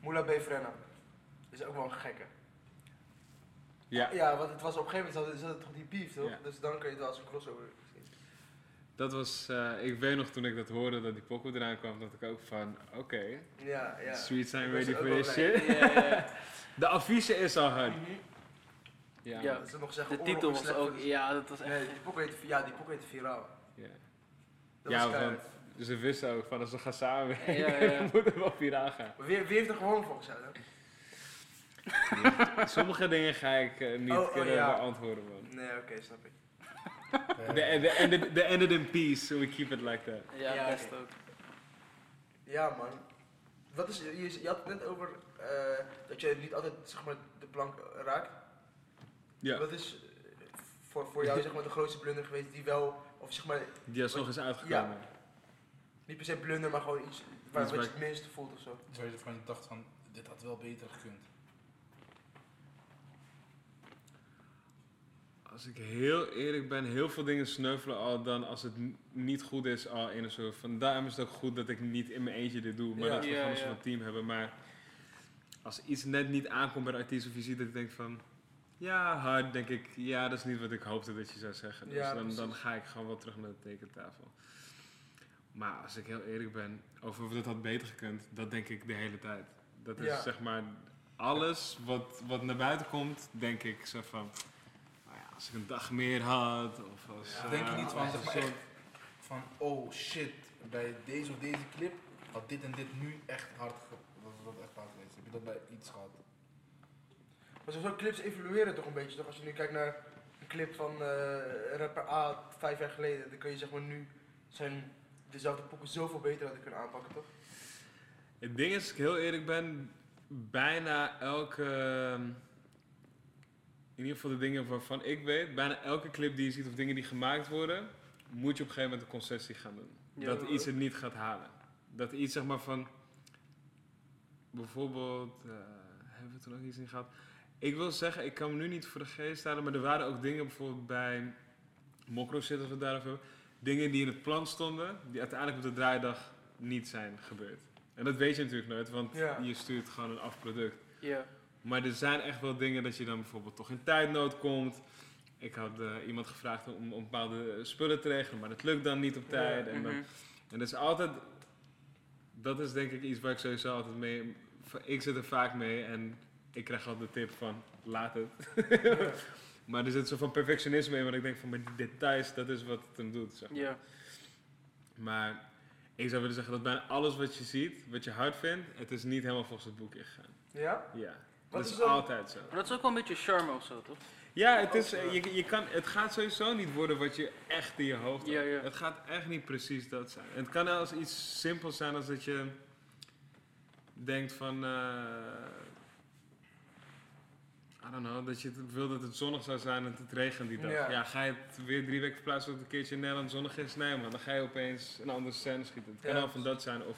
Moela B. Frenna. Is ook wel een gekke. Ja, Ja, want het was op een gegeven moment zat, zat het toch die beef, toch? Ja. Dus dan kun je het wel als een crossover. Dat was, eh, ik weet nog toen ik dat hoorde dat die pokoe eraan kwam, dat ik ook van, oké, Ja, ja. streets zijn ready for this shit. Ja, ja, ja. De affiche is al hard. Mhm. Ja, Ja. Ze nog zeggen, De titel was ook, voor de- ja, dat was echt... Nee, die heet, ja, die viraal. ja. Dat want ze wisten ook van als we gaan samenwerken, Ja, ja. dan moeten we wel viraal gaan. Maar wie, wie heeft er volgens jou dan? Sommige dingen ga ik eh, niet Oh, oh, kunnen ja. beantwoorden, man. Nee, oké, snap ik. The, the, ended, the ended in peace, so we keep it like that. Ja, Ja, best ook. Ja, man. Wat is, je, je had het net over eh, dat je niet altijd zeg maar, de plank raakt. Ja, Wat is voor, voor jou zeg maar, de grootste blunder geweest die wel, of zeg maar, die alsnog is uitgekomen. niet per se blunder, maar gewoon iets waar, Iets wat waar je het minste voelt of zo? Waar je van je dacht van, dit had wel beter gekund. Als ik heel eerlijk ben, heel veel dingen sneuvelen al dan als het niet goed is al in een soort van... Daarom is het ook goed dat ik niet in mijn eentje dit doe, maar Ja. dat we Ja, gewoon een ja. team hebben. Maar als iets net niet aankomt bij de artiest of je ziet dat ik denk van... Ja, hard, denk ik, ja, dat is niet wat ik hoopte dat je zou zeggen. Dus Ja, dan, dan ga ik gewoon wel terug naar de tekentafel. Maar als ik heel eerlijk ben, over of dat had beter gekund, dat denk ik de hele tijd. Dat is Ja. zeg maar alles wat, wat naar buiten komt, denk ik zo van... Als ik een dag meer had, of als... Ja, Denk je niet van, als zeg maar soort- van, oh shit, bij deze of deze clip had dit en dit nu echt hard, was dat echt hard geweest. Heb je dat bij iets gehad? Maar sowieso clips evolueren toch een beetje, toch? Als je nu kijkt naar een clip van eh, rapper A vijf jaar geleden, dan kun je zeg maar nu zijn dezelfde pokken zoveel beter hadden kunnen aanpakken, toch? Het ding is, als ik heel eerlijk ben, bijna elke... In ieder geval de dingen waarvan ik weet, bijna elke clip die je ziet of dingen die gemaakt worden, moet je op een gegeven moment een concessie gaan doen. Ja. dat iets het niet gaat halen. Dat iets zeg maar van... Bijvoorbeeld, eh, hebben we toen ook iets in gehad? Ik wil zeggen, ik kan me nu niet voor de geest halen, maar er waren ook dingen bijvoorbeeld bij Mokro zitten we het daarover hebben. Dingen die in het plan stonden, die uiteindelijk op de draaidag niet zijn gebeurd. En dat weet je natuurlijk nooit, want Ja. je stuurt gewoon een afproduct. Ja. Maar er zijn echt wel dingen dat je dan bijvoorbeeld toch in tijdnood komt. Ik had eh, iemand gevraagd om, om bepaalde spullen te regelen, maar dat lukt dan niet op tijd. En, dan, Mhm. en dat is altijd, dat is denk ik iets waar ik sowieso altijd mee, ik zit er vaak mee en ik krijg altijd de tip van laat het. Maar er zit zo van perfectionisme in, want ik denk van maar die details, dat is wat het hem doet. Zeg. maar. Ja. Maar ik zou willen zeggen dat bijna alles wat je ziet, wat je hard vindt, het is niet helemaal volgens het boek ingegaan. Ja? Ja, Dat is, altijd zo. Maar dat is ook wel een beetje charme of zo, toch? Ja, het, is, eh, je, je kan, het gaat sowieso niet worden wat je echt in je hoofd hebt. Ja, ja. Het gaat echt niet precies dat zijn. Het kan als iets simpels zijn als dat je denkt van... eh I don't know, dat je wil dat het zonnig zou zijn en het regent die dag. Ja. Ja, ga je het weer drie weken verplaatsen tot een keertje in Nederland zonnig is? Nee man, dan ga je opeens een andere scène schieten. Het kan wel van dat zijn of...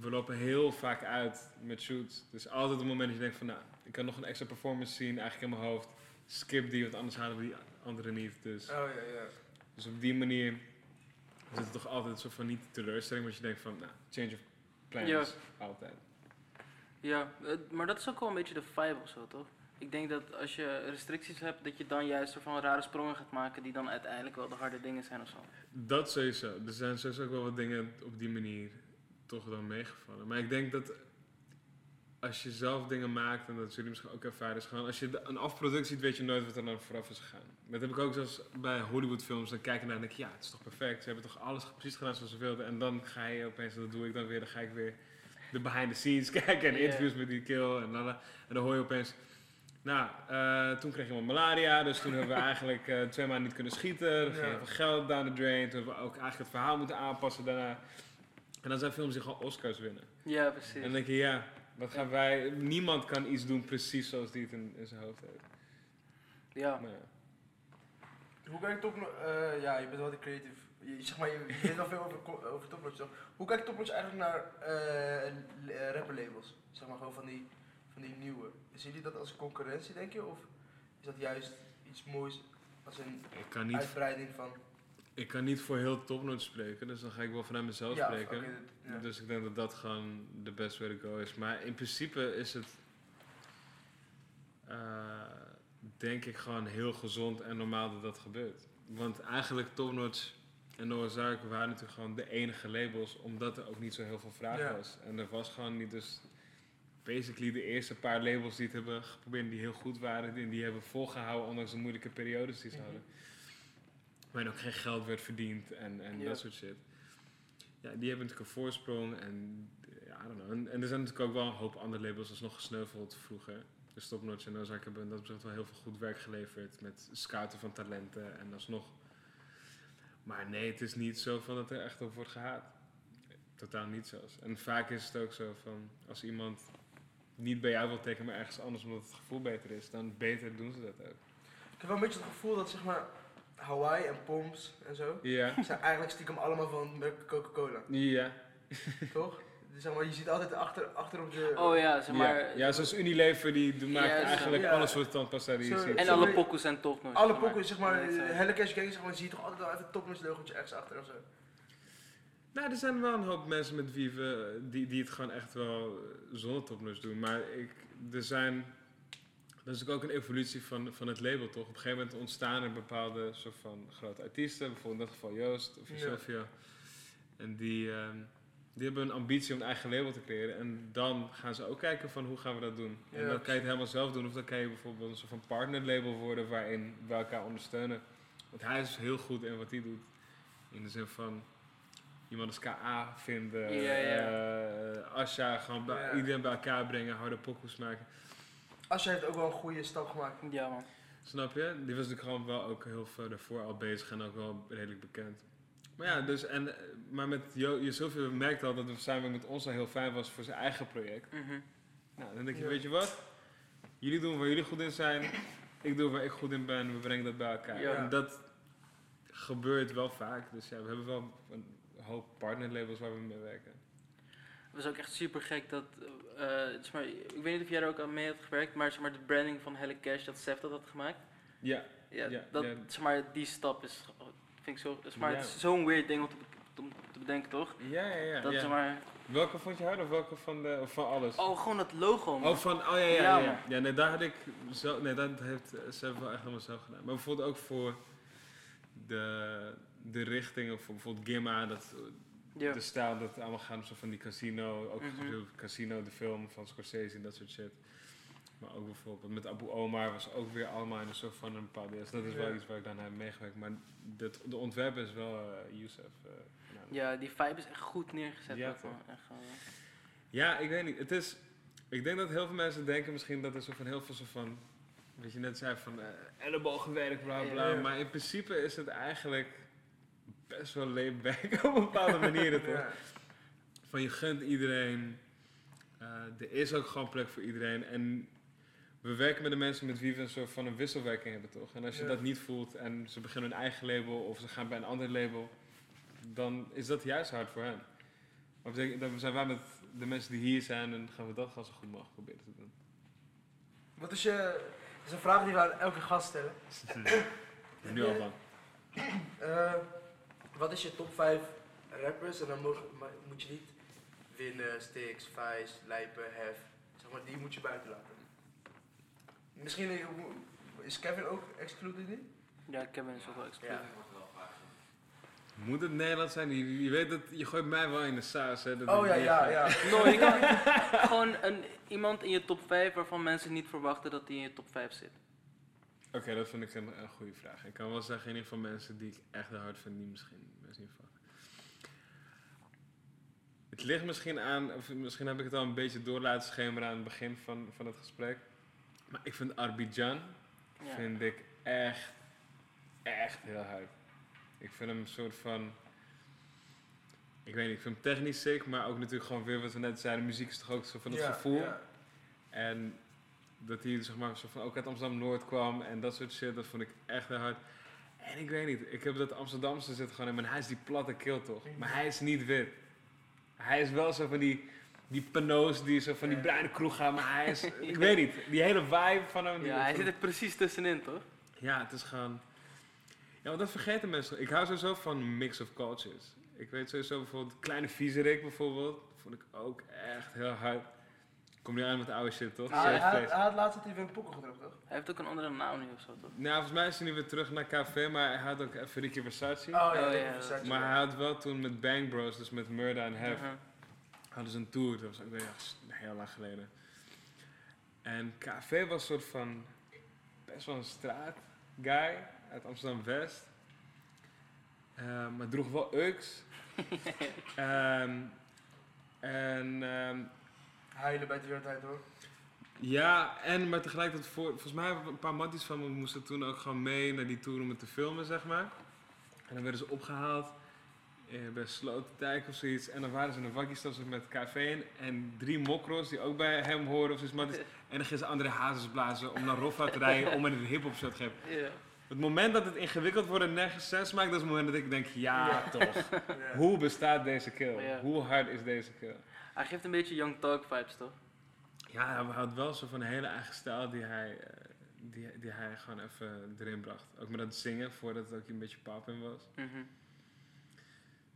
We lopen heel vaak uit met shoots. Dus altijd een moment dat je denkt van, nou, ik kan nog een extra performance zien eigenlijk in mijn hoofd. Skip die, want anders halen we die andere niet. Dus, Oh ja, ja. dus op die manier zit het toch altijd een soort van niet teleurstelling, maar je denkt van, nou, change of plans, Ja. altijd. Ja, maar dat is ook wel een beetje de vibe of zo, toch? Ik denk dat als je restricties hebt, dat je dan juist ervan rare sprongen gaat maken die dan uiteindelijk wel de harde dingen zijn of zo. Dat sowieso. Er zijn sowieso ook wel wat dingen op die manier toch dan meegevallen. Maar ik denk dat als je zelf dingen maakt, en dat zullen jullie misschien ook ervaren, is gewoon als je een afproduct ziet, weet je nooit wat er dan vooraf is gegaan. Dat heb ik ook zelfs bij Hollywoodfilms. Dan kijk je naar en denk ik, ja, het is toch perfect. Ze hebben toch alles precies gedaan zoals ze wilden. En dan ga je opeens, en dat doe ik dan weer, dan ga ik weer de behind the scenes kijken en interviews met die kill en dan, en dan hoor je opeens. Nou, eh, toen kreeg iemand malaria, dus toen hebben we eigenlijk eh, twee maanden niet kunnen schieten. Ging Ja. heel veel geld down the drain. Toen hebben we ook eigenlijk het verhaal moeten aanpassen daarna. En dan zijn films die gewoon Oscars winnen. Ja, En precies. dan denk je, ja, wat gaan wij... Niemand kan iets doen precies zoals die het in, in zijn hoofd heeft. Ja. Maar ja. Hoe kijkt Top eh ja, je bent wel de creative. Je, zeg maar, je, weet wel veel over, over Topnotch toch? Hoe kijkt Topnotch eigenlijk naar eh eh, rapperlabels? Zeg maar gewoon van die, van die nieuwe. Zien jullie dat als concurrentie, denk je? Of is dat juist iets moois als een Ik, kan niet, uitbreiding van... ik kan niet voor heel topnote spreken, dus dan ga ik wel vanuit mezelf ja, spreken. ja. Dus ik denk dat dat gewoon de best way to go is. Maar in principe is het, eh, denk ik, gewoon heel gezond en normaal dat dat gebeurt. Want eigenlijk Topnotch en Noah Zark waren natuurlijk gewoon de enige labels, omdat er ook niet zo heel veel vraag Ja. was. En er was gewoon niet, dus basically de eerste paar labels die het hebben geprobeerd, die heel goed waren, die, die hebben volgehouden ondanks de moeilijke periodes die ze Mhm. hadden. Waarin ook geen geld werd verdiend en, en Ja. dat soort shit. Ja, die hebben natuurlijk een voorsprong en ja, I don't know. En, en er zijn natuurlijk ook wel een hoop andere labels alsnog gesneuveld vroeger. De Stopnotch en Ozark hebben in dat opzicht wel heel veel goed werk geleverd met scouten van talenten en alsnog. Maar nee, het is niet zo van dat er echt op wordt gehaat. totaal niet zelfs. En vaak is het ook zo van, als iemand niet bij jou wil tekenen, maar ergens anders omdat het gevoel beter is, dan beter doen ze dat ook. Ik heb wel een beetje het gevoel dat zeg maar Hawaii en Poms en zo Ja, zijn eigenlijk stiekem allemaal van merk Coca-Cola, ja. toch? Dus zeg maar, je ziet altijd achter, achter op de... Oh ja, zeg maar. ja. ja, zoals Unilever, die die maakt Ja, eigenlijk Ja. alle soorten tandpasta die je ziet. En alle pokoes zijn topnotch. Alle pokken, zeg maar. Helle Cash Gang, zeg maar, zie je toch altijd wel even het Topnotch logootje ergens achter of zo. Nou, er zijn wel een hoop mensen met wie we, die, die het gewoon echt wel eh, zonder topnotch doen. Maar ik, er zijn, dat is ook een evolutie van, van het label, toch? Op een gegeven moment ontstaan er bepaalde soort van grote artiesten. Bijvoorbeeld in dat geval Joost of Ja. Sylvia. En die, ehm, die hebben een ambitie om een eigen label te creëren. En dan gaan ze ook kijken van hoe gaan we dat doen. En dan kan je het helemaal zelf doen. Of dan kan je bijvoorbeeld een soort van partnerlabel worden waarin we elkaar ondersteunen. Want hij is heel goed in wat hij doet. In de zin van iemand als KA vinden, Ja, ja. eh, Asja, gewoon bij, iedereen bij elkaar brengen, harde pokoes maken. Asja heeft ook wel een goede stap gemaakt. Ja, man. Snap je? Die was natuurlijk gewoon wel ook heel veel daarvoor al bezig en ook wel redelijk bekend. Maar ja, dus, en, maar met Jo, je zoveel merkt al dat de samenwerking met ons al heel fijn was voor zijn eigen project. Mhm. Nou, dan denk je, Ja. weet je wat? Jullie doen waar jullie goed in zijn, ik doe waar ik goed in ben, we brengen dat bij elkaar. Ja. En dat gebeurt wel vaak. Dus ja, we hebben wel een hoop partnerlabels waar we mee werken. Het was ook echt super gek dat. eh, zeg maar, ik weet niet of jij er ook aan mee hebt gewerkt, maar, zeg maar de branding van Helle Cash dat Seth dat had gemaakt. Ja, Ja, Ja, dat, ja. Zeg maar, die stap is. Vind ik zo. Zeg maar, Ja. Het is zo'n weird ding om te, be- om te bedenken, toch? ja, ja. ja, dat zeg maar. Welke vond je harder of welke van, de, of van alles? Oh, gewoon dat logo, man. Oh, van, oh ja, ja, Ja, ja. nee, daar had ik zo, nee, dat heeft zelf wel echt helemaal zelf gedaan. Maar bijvoorbeeld ook voor de, de richting, of voor bijvoorbeeld Gimma, dat, ja. de stijl dat het allemaal gaat om zo van die casino, ook veel Casino, de film van Scorsese en dat soort shit. Maar ook bijvoorbeeld met Abu Omar was ook weer allemaal in een soort van een bepaalde... Dus dat is wel iets waar ik dan heb meegewerkt. Maar de, de ontwerper is wel eh Youssef. eh, nou, ja, die vibe is echt goed neergezet. Ja? Echt, Ja, ik weet niet. Het is, ik denk dat heel veel mensen denken misschien dat er zo van heel veel zo van, wat je net zei, van eh ellebogenwerk, bla bla. Ja, ja. Maar in principe is het eigenlijk best wel laid back op bepaalde manieren toch? Ja. Van je gunt iedereen, eh, er is ook gewoon plek voor iedereen. En we werken met de mensen met wie we een soort van een wisselwerking hebben toch? En als je Ja. dat niet voelt en ze beginnen hun eigen label of ze gaan bij een ander label, dan is dat juist hard voor hen. Maar dan zijn wij met de mensen die hier zijn en gaan we dat gewoon zo goed mogelijk proberen te doen. Wat is je... Dat is een vraag die we aan elke gast stellen. nu al van. Eh, wat is je top 5 rappers? En dan moet je niet winnen, Stix, Vice, Lijpen, Hef. Zeg maar, die moet je buiten laten. Misschien is Kevin ook excluded in? ja, Kevin is ook wel exclusief. Ja. Moet het Nederlands zijn? Je, je weet dat je gooit mij wel in de saus. Hè, dat Oh ja, niet ja, ja. No, je kan gewoon een, iemand in je top 5 waarvan mensen niet verwachten dat hij in je top 5 zit. Oké, dat vind ik een, een goede vraag. Ik kan wel zeggen in ieder geval mensen die ik echt hard vind, die misschien niet verwachten. Het ligt misschien aan, of misschien heb ik het al een beetje door laten schemeren aan het begin van, van het gesprek. Maar ik vind Arbidjan Ja. vind ik echt, echt heel hard. Ik vind hem een soort van. Ik weet niet, ik vind hem technisch sick, maar ook natuurlijk gewoon weer wat we net zeiden. Muziek is toch ook zo van het Ja, gevoel. ja. En dat hij zeg maar, zo van ook uit Amsterdam Noord kwam en dat soort shit, dat vond ik echt heel hard. En ik weet niet, ik heb dat Amsterdamse zit gewoon in, maar hij is die platte kill toch? Maar hij is niet wit. Hij is wel zo van die, die pano's die zo van die bruine kroeg gaan, maar hij is, ik weet niet, die hele vibe van hem. Ja, hij zit er precies tussenin, toch? ja, het is gewoon. Ja, want dat vergeten mensen. Ik hou sowieso van mix of cultures. Ik weet sowieso bijvoorbeeld Kleine Viezerik bijvoorbeeld. Vond ik ook echt heel hard. Kom nu aan met de oude shit, toch? Ah, hij, place. hij had laatst even een pokken gedropt, toch? Hij heeft ook een andere naam nu of zo, toch? Nou, volgens mij is hij nu weer terug naar café, maar hij had ook even Ricky Versace. Oh ja, Oh, ja, gezegd, maar hij had wel toen met Bang Bros, dus met Murda en Hef, Mhm. hadden ze een tour. Dat was ook weer heel lang geleden. En KV was een soort van best wel een straatguy uit Amsterdam-West. Eh, maar droeg wel Ux. Ehm, en ehm, Huilen bij de tijd hoor. ja, en maar tegelijkertijd, voor, volgens mij hebben een paar matties van me moesten toen ook gewoon mee naar die tour om het te filmen, zeg maar. En dan werden ze opgehaald eh, bij Sloterdijk of zoiets. En dan waren ze in een ze met café en drie mokros die ook bij hem horen of zoiets. Is- en dan gingen ze andere hazes blazen om naar Roffa te rijden om in een hip-hop show te geven. Ja. Het moment dat het ingewikkeld wordt en nergens sens maakt, dat is het moment dat ik denk, ja, Ja. toch. Ja. Hoe bestaat deze kill? Ja. Hoe hard is deze kill? Hij geeft een beetje Young Talk vibes, toch? Ja, hij had wel zo van een hele eigen stijl die hij, eh, die, die hij gewoon even erin bracht. Ook met dat zingen, voordat het ook een beetje pop in was. Mhm.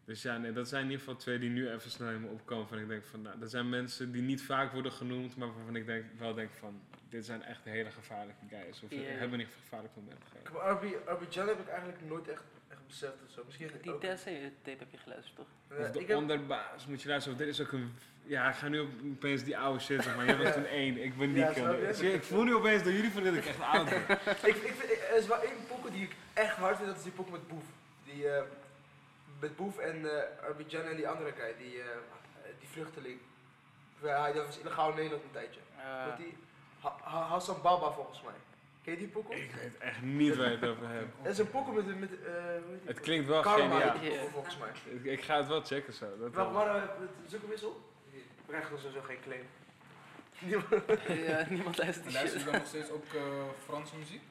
Dus ja, nee, dat zijn in ieder geval twee die nu even snel in me opkomen. Van ik denk van, nou, dat zijn mensen die niet vaak worden genoemd, maar waarvan ik denk, wel denk van, dit zijn echt hele gevaarlijke guys. Of Ja, ja. hebben niet gevaarlijke momenten gehad. Ik heb RB, RB Jan heb ik eigenlijk nooit echt, echt beseft of zo. Misschien Die TSC-tape heb je geluisterd, toch? Of de onderbaas, moet je luisteren. Of dit is ook een... Ja, ik ga nu op- opeens die oude shit zeg maar. Jij was toen één, ik ben die je, Ik voel nu opeens door jullie van dat ik echt oud ben. ik, ik vind, er is wel één pokoe die ik echt hard vind, dat is die pokoe met Boef. Die, eh, met Boef en eh RB Jan en die andere guy, die, eh, die vluchteling. Ja, hij dat was illegaal in Nederland een tijdje. Met die Ha- Ha- Hassan Baba volgens mij. Ken je die pokoe? Ik weet echt niet waar je het over hebt. Dat is een pokoe met, met eh, Het klinkt wel Karma geniaal. volgens mij. Ik, ik ga het wel checken zo. Dat wel. maar uh, zoek hem eens op. Krijgen dan sowieso geen claim. ja, niemand luistert En die luister je dan nog steeds ook eh, Franse muziek?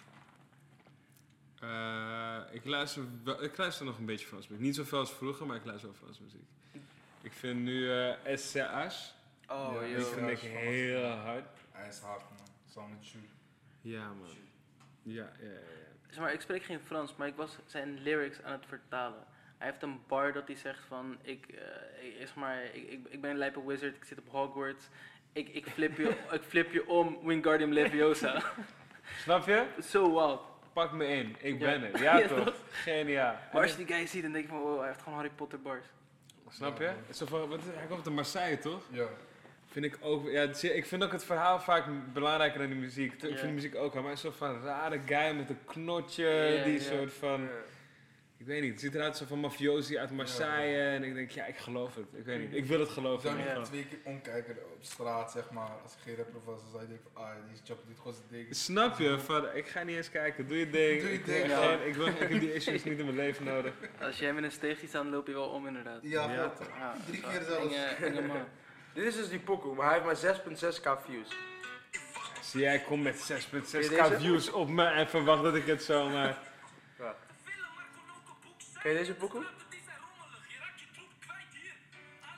Eh, ik, luister wel, ik luister nog een beetje Frans muziek. Niet zoveel als vroeger, maar ik luister wel Frans muziek. Ik vind nu eh SCH, Oh, Ja, die joh. ik vind ik heel hard. Hij is hard man, samen met Jules. Ja man. Ja, ja, ja. ja. Zeg maar, ik spreek geen Frans, maar ik was zijn lyrics aan het vertalen. Hij heeft een bar dat hij zegt van, ik, eh, ik, zeg maar, ik, ik, ik ben een lijpe wizard, ik zit op Hogwarts. Ik, ik, flip, je, ik flip je om, Wingardium Leviosa. Snap je? Zo wild. Pak me in, ik Ja. ben het. Ja, Ja, toch? Geniaal. Maar als je die guy ziet, dan denk je van, wow, hij heeft gewoon Harry Potter bars. Snap je? Zo van, wat is, hij komt uit Marseille, toch? Ja. Vind ik ook. Ja, ik vind ook het verhaal vaak belangrijker dan de muziek. Ik vind de muziek ook wel, maar een soort van rare guy met een knotje. Die soort van. Ik weet niet, het ziet eruit zo van mafiosi uit Marseille. Ja. En ik denk, ja, ik geloof het. Ik weet niet, ik wil het Ik geloven. zou nu ieder geval. twee keer omkijken op straat, zeg maar. Als ik geen rapper was, dan zou je denken van, ah, die chopper dit gewoon zijn ding. Snap je? Van, ik ga niet eens kijken, doe je ding. Doe je ik, ding, ik, ja. ik, wil, ik heb die issues niet in mijn leven nodig. Als jij met een steeg ziet staan, loop je wel om inderdaad. Ja, Ja. vet. Ja, Drie keer zelfs. Dit is dus die pokoe, maar hij heeft maar 6.6k views. Zie jij, kom met 6.6k Ken je deze? views op me en verwacht dat ik het zomaar. Ken je deze pokoe?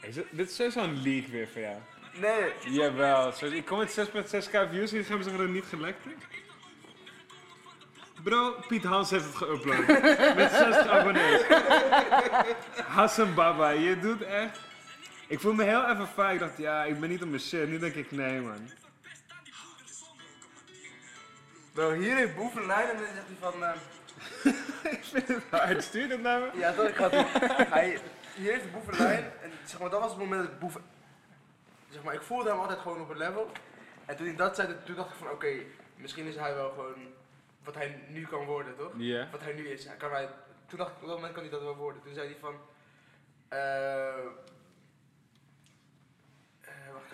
Is het- dit is sowieso een leak weer voor jou. Nee. Jawel, zo- ik kom met 6.6k views en die gaan ze het niet gelekt. Bro, Piet Hans heeft het geüpload. met 60 abonnees. Hassan Baba, je doet echt... Ik voel me heel even fijn. Ik dacht, ja, ik ben niet op mijn shit. Nu denk ik, nee man. Bro, hier heeft lijn en dan zegt hij van... eh, ik vind het hard. Stuur het naar me. ja, toch, ik ga doen. Hij, hier heeft Boef een lijn en zeg maar, dat was het moment dat ik Boef... Zeg maar, ik voelde hem altijd gewoon op een level. En toen hij dat zei, toen dacht ik van, oké, misschien is hij wel gewoon wat hij nu kan worden, toch? Ja. Wat hij nu is. Hij kan hij, toen dacht ik, op dat moment kan hij dat wel worden. Toen zei hij van... eh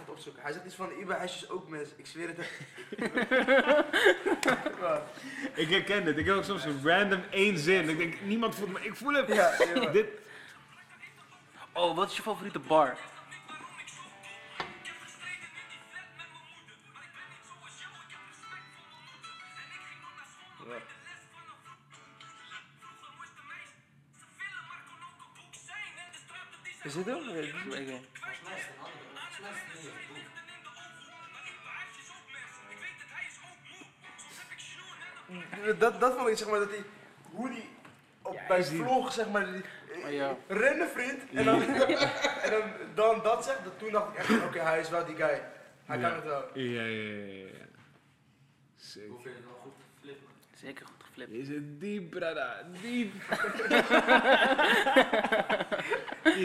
ga het opzoeken. Hij zegt iets van, Iba, hij is ook mens. Ik zweer het. Ik herken dit. Ik heb ook soms een random één zin. Ik denk, niemand voelt me. Ik voel het. Ja, Dit, Oh, wat is je favoriete bar? Is dit hem? Dat, dat vond ik zeg maar dat hij, hoe die op, Ja, bij je vlog zeg maar, die, Oh, ja. rennen vriend en dan, en dan, dan dat zegt, dat, toen dacht ik echt oké hij is wel die guy, hij Ja. kan het wel. ja, ja, ja, ja. ja. Sick. Zeker goed geflipt. Is het diep, brada? Diep.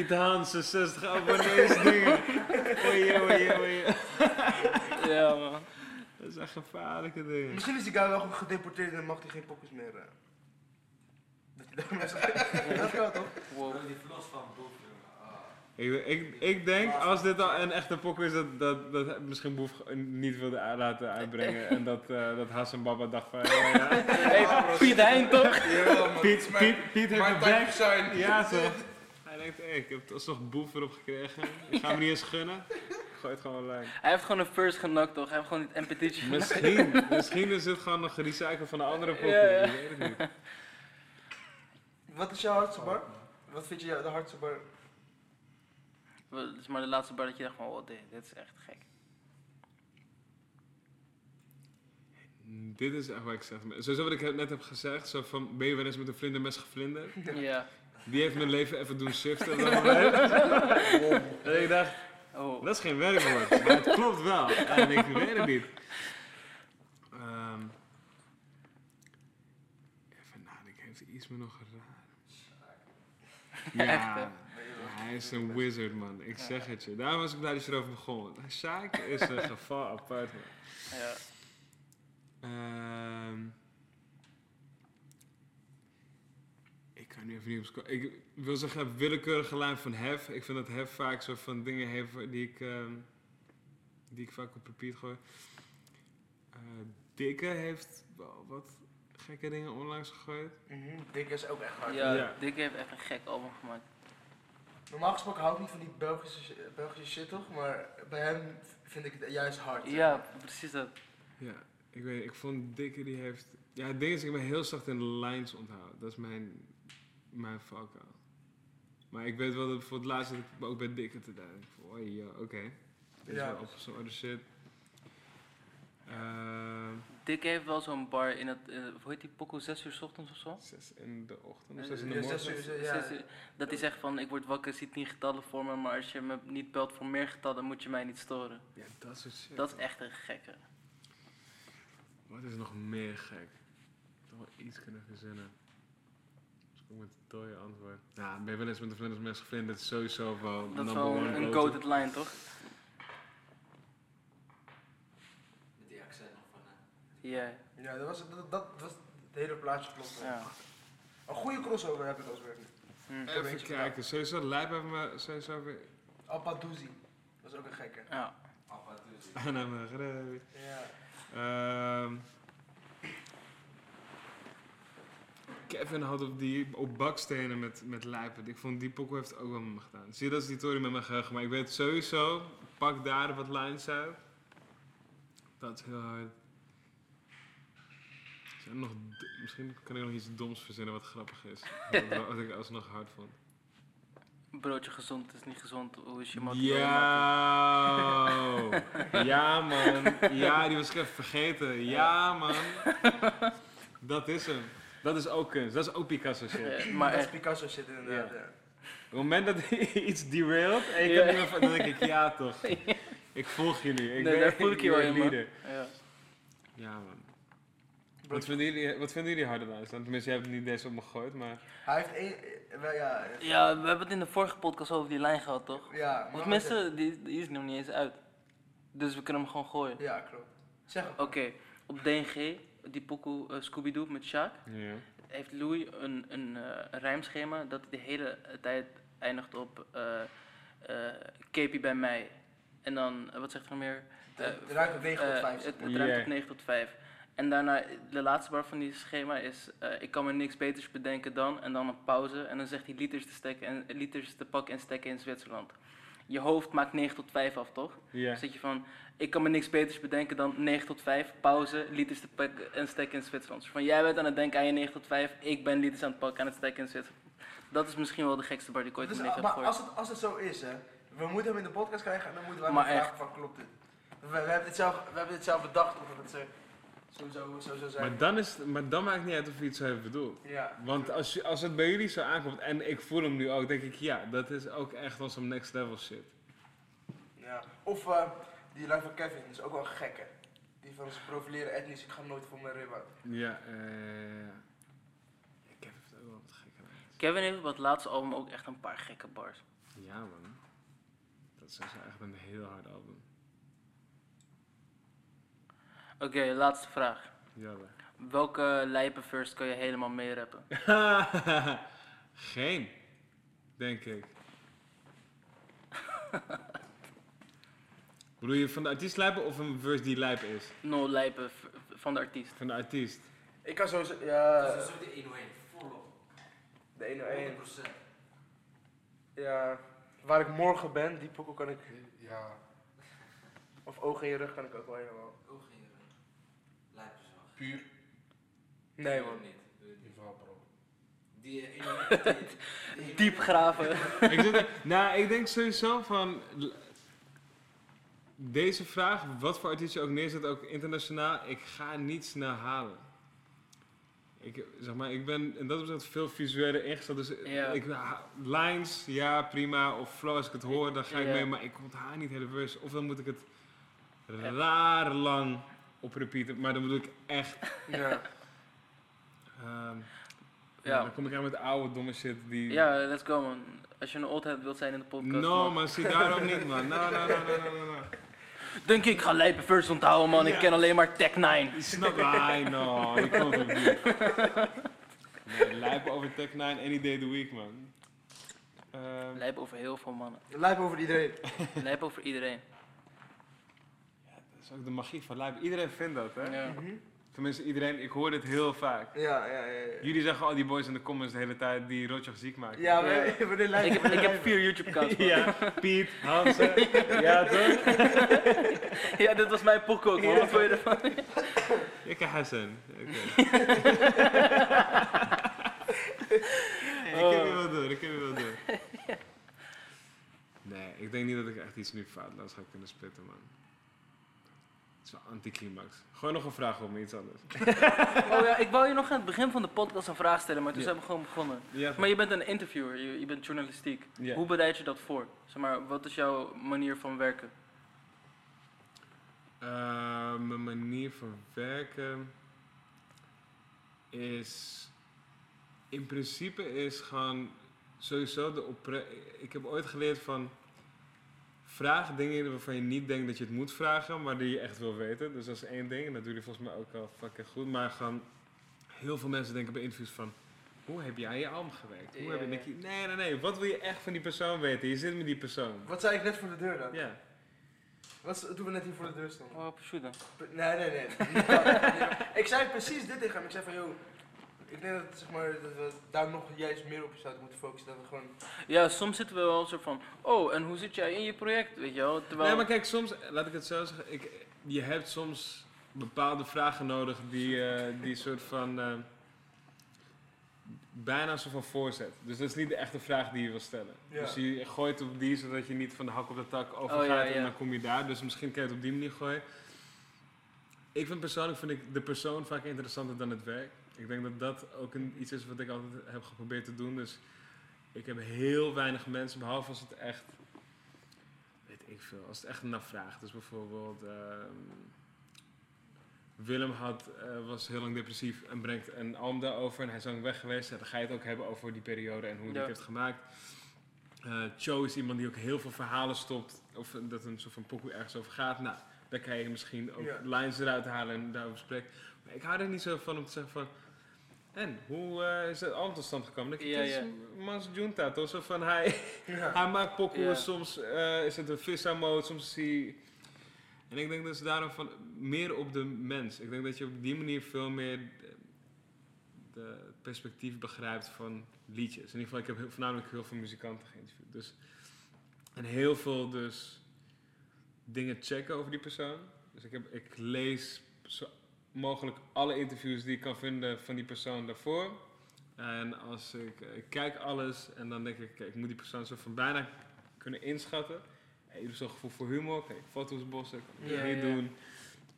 Hansen, 60 abonnees dingen. Oei, oei, oei. Ja, man. Dat zijn gevaarlijke dingen. Misschien is die guy wel gewoon gedeporteerd en dan mag hij geen pokkers meer. eh. Dat hij daarmee zegt. Dat kan toch? Wow. Ik, ik, ik denk, als dit al een echte pok is, dat, dat, dat misschien Boef niet wilde laten uitbrengen. En dat, eh dat Hassan Baba dacht van, ja, ja. Hey, Piet Hein toch? Piet, mijn- Piet, Piet heeft mijn of shine. Ja, toch? Hij denkt, hey, ik heb alsnog boef erop gekregen. Ik ga hem niet eens gunnen. Ik gooi het gewoon online. Hij heeft gewoon een first genokt toch? Hij heeft gewoon dit gemaakt. Misschien, misschien is het gewoon nog gerecycled van een andere. Ja, ja. Ik weet het niet. Wat is jouw hardste bar? Wat vind je de hardste bar? Wat is maar de laatste bar dat je dacht van, oh dit, dit is echt gek. Dit is echt wat ik zeg. Sowieso wat ik net heb gezegd, zo van, ben je wel eens met een vlindermes gevlinderd? Ja. Die heeft mijn leven even doen shiften. En ik dacht, Oh. dat is geen werkwoord, maar het klopt wel. En ik weet het niet. Ehm, even nadenken, heeft hij iets me nog geraden? Hè? Ja, hij is een wizard man, ik zeg het je. Daarom was ik blij dat je erover begon. Sjaak is een geval apart man. Ja. Ehm, ik kan nu even niet op sco- Ik wil zeggen willekeurige lijn van Hef. Ik vind dat Hef vaak zo van dingen heeft die ik, ehm, die ik vaak op repeat gooi. Eh, Dikke heeft wel wat gekke dingen onlangs gegooid. Mhm, Dick is ook echt hard. Ja, Ja. Dick heeft echt een gek album gemaakt. Normaal gesproken hou ik niet van die Belgische, Belgische shit toch, maar bij hem vind ik het juist hard. Ja, precies dat. Ja, ik weet ik vond Dikke die heeft... Ja, het ding is, ik ben heel slecht in lines onthouden. Dat is mijn, mijn valkuil. Maar ik weet wel dat voor het laatst dat ik ook bij Dikke te denken. Ik van, oh ja, oké. Dit is Ja. wel opgezochte shit. Ehm, Dick heeft wel zo'n bar in het, eh, hoe heet die pokoe, 6 uur 's ochtends of zo? zes in de ochtend of Eh, zes in de morgen. zes uur, ja. Zes uur. Dat hij zegt van, ik word wakker, ziet tien getallen voor me, maar als je me niet belt voor meer getallen, moet je mij niet storen. Ja, dat soort shit. Dat is echt een gekke. Wat is nog meer gek? Toch wel iets kunnen verzinnen. Ik kom met een dode antwoord. Ja, ben je wel eens met de vlinders mes gevlinderd? Dat is sowieso wel Dat is number wel een, een goated line, toch? Met die accent nog van. eh, Ja. Ja, dat was, dat, dat was het hele plaatje klopt. ja. Een goede crossover heb ik als werk. Hm. Even Even kijken, sowieso Lijp hebben we sowieso weer Alpa Doozy. Dat is ook een gekke. ja. Aan hem gereden. Ja. Ehm, Kevin had op, die, op bakstenen met, met lijpen. Ik vond die pokoe heeft ook wel met me gedaan. Zie je, dat is die tory met mijn geheugen. Maar ik weet sowieso, pak daar wat lines uit. Dat is heel hard. Zijn nog, misschien kan ik nog iets doms verzinnen wat grappig is. wat, wat ik alsnog hard vond. Broodje gezond is niet gezond, hoe is je motto? Ja, ja man. Ja, die was ik even vergeten. Ja man. Dat is hem. Dat is ook kunst. Dat is ook Picasso shit. Maar dat is echt, Picasso shit inderdaad. Ja. Ja. Op het moment dat hij iets derailt en ik Ja. heb niet meer van, dan denk ik ja toch. Ik volg nu. Ik Nee, ben, daar voel ik je wel leader. ja. Ja man. Wat vinden jullie, wat vinden jullie harder aan? Tenminste, jij hebt niet deze op me gegooid, maar... Hij heeft één. ja, ja, we hebben het in de vorige podcast over die lijn gehad, toch? ja, maar- tenminste, die, die is nog niet eens uit. Dus we kunnen hem gewoon gooien. Ja, klopt. Zeg het. Oké, op DNG, die pokoe eh, Scooby-Doo met Ja. heeft Louis een, een, eh, rijmschema dat de hele tijd eindigt op eh eh Capie bij mij. En dan, wat zegt er nog meer? Het ruikt op 9 tot eh, 5. Het, het ruimt op 9 tot 5. En daarna, de laatste bar van die schema is, eh, ik kan me niks beters bedenken dan, en dan een pauze. En dan zegt hij liters te, stekken en, liters te pakken en stekken in Zwitserland. Je hoofd maakt 9 tot 5 af, toch? Ja. Zit je van, ik kan me niks beters bedenken dan 9 tot 5, pauze, liters te pakken en stekken in Zwitserland. Dus van, jij bent aan het denken aan je 9 tot 5, ik ben liters aan het pakken aan het stekken in Zwitserland. Dat is misschien wel de gekste bar die ik ooit in Dus, mijn leven maar heb gehoord. als het, als het zo is, hè, we moeten hem in de podcast krijgen en dan moeten wij Maar hem vragen echt. van klopt dit. We, we hebben dit zelf, we hebben dit zelf bedacht of het zo, zo, zo, zo zou zijn. Maar dan, is, maar dan maakt het niet uit of je iets zo heeft bedoeld. ja. Want als, je- als het bij jullie zo aankomt en ik voel hem nu ook, denk ik ja, dat is ook echt wel zo'n next level shit. ja. Of eh, die lijn van Kevin, is ook wel een gekke. Die van ze profileren etnisch, ik ga nooit voor mijn ribben. Ja, eh. Heb het ook wel wat gekke. Kevin heeft op het laatste album ook echt een paar gekke bars. Ja man. Dat is dus echt een heel hard album. Oké, laatste vraag. Welke lijpe first kan je helemaal meerappen? Geen, denk ik. Bedoel je van de artiest lijpen of een verse die lijp is? No lijpe v- van de artiest. Van de artiest. Ik kan sowieso, ja, Dat is zo die 101, volop. de 101. 100%. Ja, waar ik morgen ben, die pokoe kan ik, Ja, of ogen in je rug kan ik ook wel helemaal. Oog in je rug. Lijp is wel. Puur. Nee man. niet. Niet. Jawel, bro. Die die- die- Diep graven. ik, zit nou, ik denk sowieso van. Deze vraag, wat voor artiest je ook neerzet, ook internationaal, ik ga niet snel halen. Ik, zeg maar, ik ben in dat opzicht veel visueler ingesteld. Dus Ja. ik, lines, ja, prima. Of flow, als ik het hoor, dan ga ik Ja. mee. Maar ik onthaal niet hele verse. Of dan moet ik het raar lang op repeaten. Maar dan bedoel ik echt. Ja. ehm, Ja. Dan kom ik aan met oude domme shit die. Ja, let's go man. Als je een oldhead wilt zijn in de podcast. No, man. man, zie daarom niet, man. No, no, no, no, no, no. Denk ik, ga lijpen first onthouden man. Ik Ja. ken alleen maar Tech 9. Die snap I know, die komt ook niet. Nee, lijpen over Tech 9 any day of the week, man. Ehm, Lijp over heel veel mannen. Lijp over iedereen. Lijp over iedereen. Dat is ook de magie van lijpen. Iedereen vindt dat, hè? Ja. Mhm. Tenminste, iedereen, ik hoor dit heel vaak. Ja, ja, ja. ja. Jullie zeggen al die boys in de comments de hele tijd die Rotjoch ziek maken. Ja, Ja. maar Ik heb, ik heb vier YouTube accounts. man. ja, Piet, Hansen, ja toch? Ja, dit was mijn pokoe ook man. Wat vond je ervan? Ik heb Hassan. Oké. ik heb je wel door, ik heb je wel door. Nee, ik denk niet dat ik echt iets nu foutloos ga kunnen spitten, man. Het is wel anticlimax. Gooi nog een vraag me, iets anders. Oh ja, ik wou je nog aan het begin van de podcast een vraag stellen, maar toen Ja. zijn we gewoon begonnen. Ja, Maar je bent een interviewer, je, je bent journalistiek. ja. Hoe bereid je dat voor? Zeg maar, wat is jouw manier van werken? Eh, mijn manier van werken is in principe is gewoon sowieso de opre. Ik heb ooit geleerd van vraag dingen waarvan je niet denkt dat je het moet vragen, maar die je echt wil weten. Dus dat is één ding en dat doe je volgens mij ook al fucking goed. Maar gewoon heel veel mensen denken bij interviews van hoe heb jij je album gewerkt? Hoe Ja, heb je, nee, nee, nee. Wat wil je echt van die persoon weten? Je zit met die persoon. Wat zei ik net voor de deur dan? Ja. Wat toen we net hier voor de deur stonden? Oh, dan. Nee, nee, nee. Ik zei precies dit tegen hem. Ik zei van, joh, ik denk dat, zeg maar, dat we daar nog juist meer op zouden moeten focussen. Dat we gewoon... Ja, soms zitten we wel een soort van, oh, en hoe zit jij in je project, weet je wel? Terwijl, Nee, maar kijk, soms, laat ik het zo zeggen, ik, je hebt soms bepaalde vragen nodig die, eh, die soort van, eh, bijna een soort van voorzet. Dus dat is niet de echte vraag die je wil stellen. Ja. Dus je gooit op die, zodat je niet van de hak op de tak overgaat Oh, ja, ja. en dan kom je daar. Dus misschien kan je het op die manier gooien. Ik vind persoonlijk vind ik de persoon vaak interessanter dan het werk. Ik denk dat dat ook een, iets is wat ik altijd heb geprobeerd te doen. Dus ik heb heel weinig mensen, behalve als het echt, weet ik veel, als het echt naar vraagt. Dus bijvoorbeeld, ehm, Willem had, eh, was heel lang depressief en brengt een album daarover en hij is lang weg geweest. Ja, dan ga je het ook hebben over die periode en hoe hij Ja. het heeft gemaakt. Eh Cho is iemand die ook heel veel verhalen stopt, of dat een soort van pokoe ergens over gaat. Nou, dan kan je misschien ook Ja. lines eruit halen en daarover spreken. Maar ik hou er niet zo van om te zeggen van... En, hoe eh, is het album tot stand gekomen? Ik, Ja, ja. Mans Junta, toch? Zo van, hij, Ja. hij maakt pokoe, soms eh, is het een vissa mode, soms is hij... En ik denk dus daarom van meer op de mens. Ik denk dat je op die manier veel meer de, het perspectief begrijpt van liedjes. In ieder geval, ik heb heel, voornamelijk heel veel muzikanten geïnterviewd. Dus, en heel veel dus dingen checken over die persoon. Dus ik, heb, ik lees mogelijk alle interviews die ik kan vinden van die persoon daarvoor. En als ik, ik kijk alles en dan denk ik, ik moet die persoon zo van bijna kunnen inschatten. Hey, hebt zo'n gevoel voor humor, kijk, foto's bossen, kan ik Ja, ja. doen.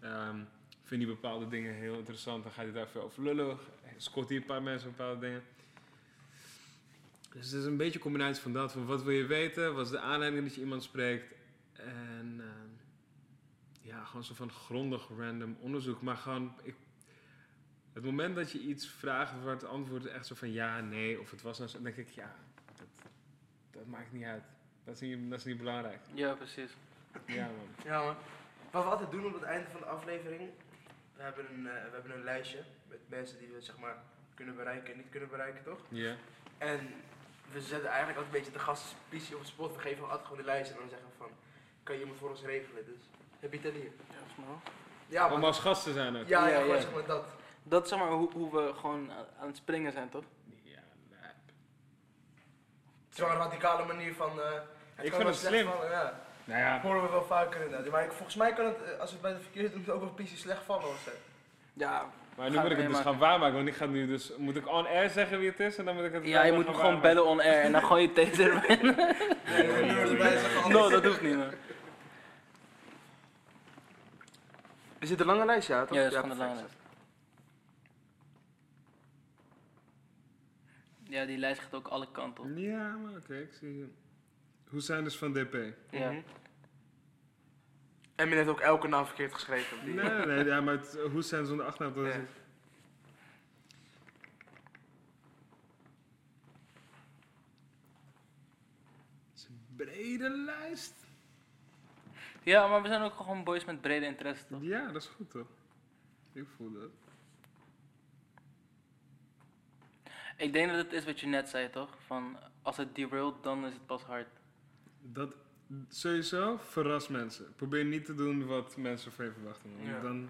Ehm, vind je bepaalde dingen heel interessant, dan ga je daar veel over lullen. Scoort hij een paar mensen op bepaalde dingen. Dus het is een beetje een combinatie van dat. Van wat wil je weten? Wat is de aanleiding dat je iemand spreekt? Ja, gewoon zo van grondig random onderzoek. Maar gewoon, ik, het moment dat je iets vraagt waar het antwoord echt zo van ja, nee, of het was nou zo, dan denk ik ja, dat, dat maakt niet uit. Dat is niet, dat is niet belangrijk. Ja, precies. Ja, man. Ja, man. Wat we altijd doen op het einde van de aflevering, we hebben een, eh, we hebben een lijstje met mensen die we zeg maar kunnen bereiken en niet kunnen bereiken, toch? Ja. En we zetten eigenlijk altijd een beetje de gastenspicie op het spot. We geven altijd gewoon de lijst en dan zeggen we van, kan je iemand voor ons regelen? Dus heb je het? Ja, volgens mij wel. Ja, Om man. als gast te zijn ook. Ja, ja, Ja, gewoon ja. zeg maar dat. Dat is zeg maar hoe, hoe we gewoon aan het springen zijn, toch? Ja, lijp. is wel een radicale manier van... eh, het Ik vind het slecht slim. vallen, ja. Nou ja, horen we wel vaker inderdaad. Maar ik, volgens mij kan het, eh, als het bij de verkeerde doet, ook wel een PC slecht vallen of zo. Ja, maar nu moet ik het dus gaan waarmaken, want ik ga nu dus, moet ik on air zeggen wie het is en dan moet ik het ja je moet me gewoon bellen on air en dan gooi je taser erbij zeggen. No, dat hoeft niet man. Is dit een lange lijst, ja toch? Ja, dat is gewoon een lange lijst. Ja, die lijst gaat ook alle kanten op. Ja, maar oké, ik zie je. Hoe zijn dus van DP? Ja. Mhm. Emin heeft ook elke naam verkeerd geschreven. op die- Nee, nee, ja, maar het, hoe zijn zonder achternaam? Dat is Ja. het. Het is een brede lijst. Ja, maar we zijn ook gewoon boys met brede interesse toch? Ja, dat is goed toch? Ik voel dat. Ik denk dat het is wat je net zei toch? Van als het derailt, dan is het pas hard. Dat sowieso verras mensen. Probeer niet te doen wat mensen van je verwachten. Ja. Dan,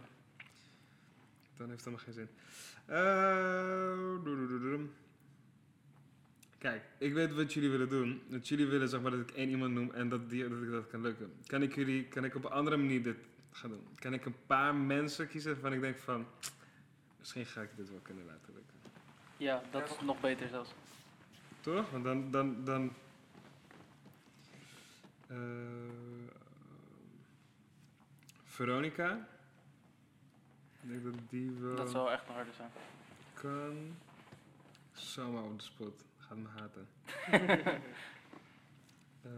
dan heeft het allemaal geen zin. Eh, doe, doe, doe, doe. Kijk, ik weet wat jullie willen doen. Dat jullie willen zeg maar dat ik één iemand noem en dat, die, dat ik dat kan lukken. Kan ik jullie, kan ik op een andere manier dit gaan doen? Kan ik een paar mensen kiezen waarvan ik denk van, misschien ga ik dit wel kunnen laten lukken. Ja, dat is nog beter zelfs. Toch? Want dan. dan, dan eh, Veronica. Ik denk dat die wel Dat zou echt een harde zijn. kan. Zomaar op de spot. Gaat me haten. Eh,